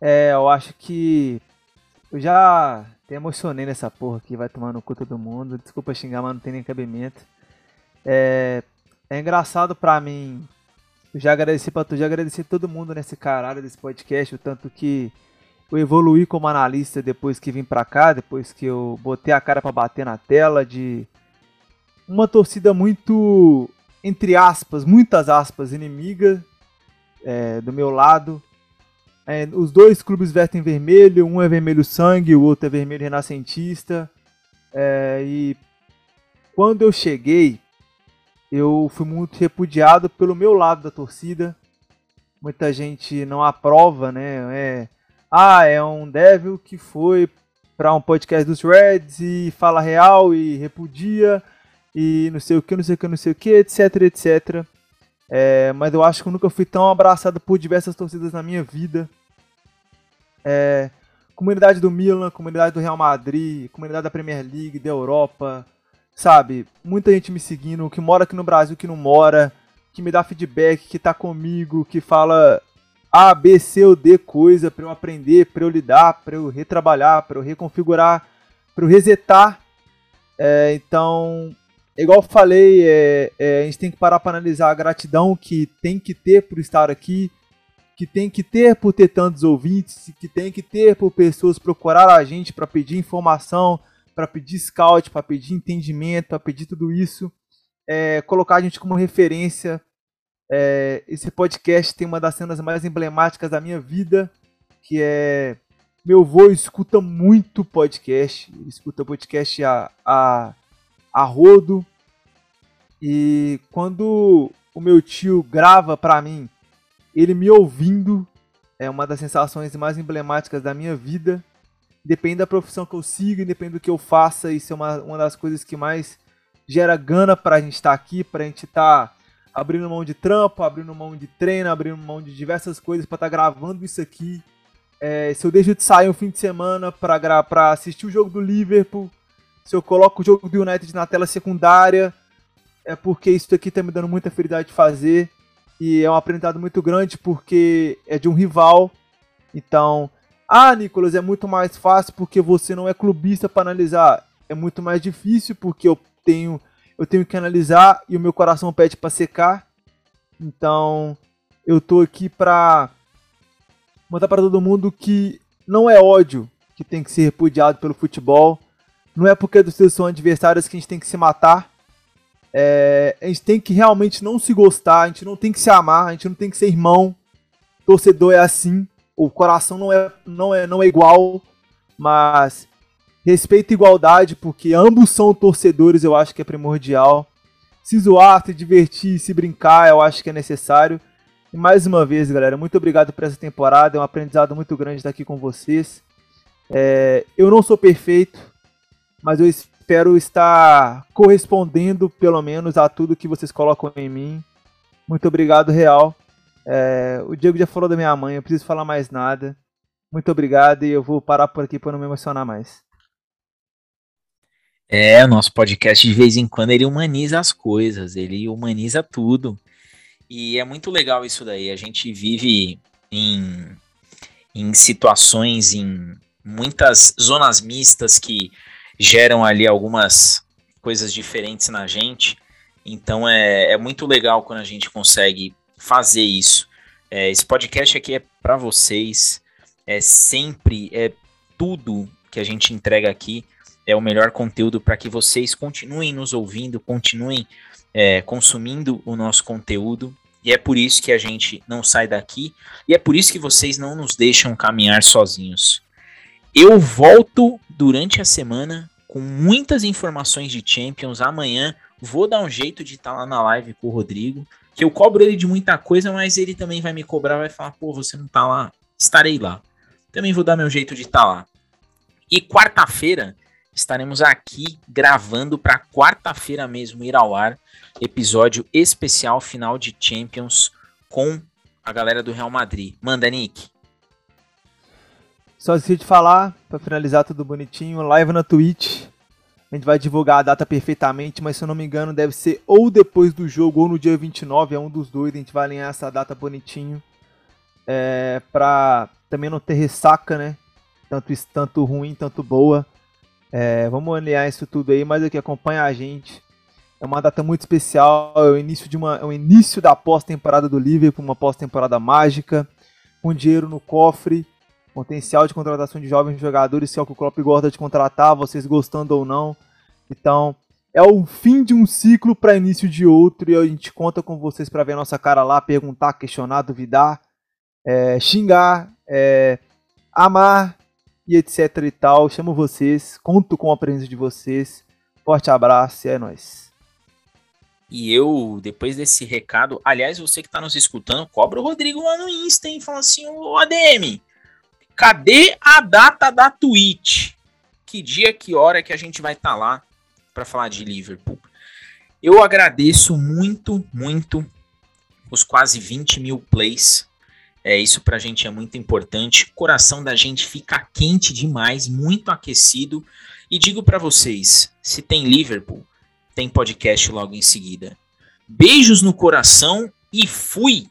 É, eu acho que eu já te emocionei nessa porra aqui, vai tomar no cu todo mundo. Desculpa xingar, mas não tem nem cabimento. É, é engraçado pra mim. Já agradeci pra tu, já agradeci todo mundo nesse caralho desse podcast, o tanto que eu evoluí como analista depois que vim pra cá, depois que eu botei a cara para bater na tela de uma torcida muito, entre aspas, muitas aspas, inimiga é, do meu lado. É, os dois clubes vestem vermelho, um é vermelho sangue, o outro é vermelho renascentista. É, e quando eu cheguei, eu fui muito repudiado pelo meu lado da torcida. Muita gente não aprova, né? É, ah, é um Devil que foi para um podcast dos Reds e fala real e repudia e não sei o que, não sei o que, não sei o que, etc, etc. É, mas eu acho que eu nunca fui tão abraçado por diversas torcidas na minha vida. É, comunidade do Milan, comunidade do Real Madrid, comunidade da Premier League, da Europa, sabe? Muita gente me seguindo, que mora aqui no Brasil, que não mora, que me dá feedback, que tá comigo, que fala a, B, C ou D coisa para eu aprender, para eu lidar, para eu retrabalhar, para eu reconfigurar, para eu resetar. É, então, igual eu falei, é, é, a gente tem que parar para analisar a gratidão que tem que ter por estar aqui, que tem que ter por ter tantos ouvintes, que tem que ter por pessoas procurar a gente para pedir informação, para pedir scout, para pedir entendimento, para pedir tudo isso, é, colocar a gente como referência é, esse podcast tem uma das cenas mais emblemáticas da minha vida, que é meu avô escuta muito podcast, ele escuta podcast a, a, a rodo. E quando o meu tio grava para mim, ele me ouvindo é uma das sensações mais emblemáticas da minha vida. Depende da profissão que eu siga, depende do que eu faça, isso é uma, uma das coisas que mais gera gana pra gente estar tá aqui, pra gente estar tá abrindo mão de trampo, abrindo mão de treino, abrindo mão de diversas coisas para estar tá gravando isso aqui. É, se eu deixo de sair um fim de semana para assistir o jogo do Liverpool, se eu coloco o jogo do United na tela secundária, é porque isso aqui tá me dando muita felicidade de fazer. E é um aprendizado muito grande porque é de um rival. Então, ah, Nicolas, é muito mais fácil porque você não é clubista para analisar. É muito mais difícil porque eu tenho eu tenho que analisar e o meu coração pede para secar. Então, eu tô aqui para mostrar para todo mundo que não é ódio que tem que ser repudiado pelo futebol. Não é porque os seus são adversários que a gente tem que se matar. É, a gente tem que realmente não se gostar, a gente não tem que se amar, a gente não tem que ser irmão. Torcedor é assim, o coração não é, não é, não é igual, mas Respeito e igualdade, porque ambos são torcedores, eu acho que é primordial. Se zoar, se divertir, se brincar, eu acho que é necessário. E mais uma vez, galera, muito obrigado por essa temporada. É um aprendizado muito grande estar aqui com vocês. É, eu não sou perfeito, mas eu espero estar correspondendo, pelo menos, a tudo que vocês colocam em mim. Muito obrigado, real. É, o Diego já falou da minha mãe, eu preciso falar mais nada. Muito obrigado e eu vou parar por aqui para não me emocionar mais. É, o nosso podcast de vez em quando ele humaniza as coisas, ele humaniza tudo. E é muito legal isso daí. A gente vive em, em situações, em muitas zonas mistas que geram ali algumas coisas diferentes na gente. Então é, é muito legal quando a gente consegue fazer isso. É, esse podcast aqui é para vocês. É sempre, é tudo que a gente entrega aqui é o melhor conteúdo para que vocês continuem nos ouvindo, continuem é, consumindo o nosso conteúdo. E é por isso que a gente não sai daqui. E é por isso que vocês não nos deixam caminhar sozinhos. Eu volto durante a semana com muitas informações de Champions. Amanhã vou dar um jeito de estar tá lá na live com o Rodrigo. Que eu cobro ele de muita coisa, mas ele também vai me cobrar, vai falar, pô, você não tá lá. Estarei lá. Também vou dar meu jeito de estar tá lá. E quarta-feira estaremos aqui gravando para quarta-feira mesmo ir ao ar episódio especial final de Champions com a galera do Real Madrid. Manda, Nick. Só esqueci de falar, para finalizar tudo bonitinho, live na Twitch. A gente vai divulgar a data perfeitamente, mas se eu não me engano, deve ser ou depois do jogo ou no dia 29, é um dos dois. A gente vai alinhar essa data bonitinho. É, pra também não ter ressaca, né? Tanto, tanto ruim, tanto boa. É, vamos alinhar isso tudo aí, mas aqui acompanha a gente. É uma data muito especial, é o início de uma, é o início da pós-temporada do Liverpool, uma pós-temporada mágica, com dinheiro no cofre, potencial de contratação de jovens jogadores, se é o que o Klopp gosta de contratar, vocês gostando ou não. Então, é o fim de um ciclo para início de outro e a gente conta com vocês para ver a nossa cara lá, perguntar, questionar, duvidar, é, xingar, é, amar e etc e tal. Chamo vocês, conto com a presença de vocês. Forte abraço e é nóis. E eu, depois desse recado, aliás, você que está nos escutando, cobra o Rodrigo lá no Insta, hein? Fala assim, ô ADM, cadê a data da Twitch? Que dia, que hora que a gente vai estar tá lá para falar de Liverpool? Eu agradeço muito, muito os quase 20 mil plays é, isso pra gente é muito importante. O coração da gente fica quente demais, muito aquecido. E digo para vocês, se tem Liverpool, tem podcast logo em seguida. Beijos no coração e fui!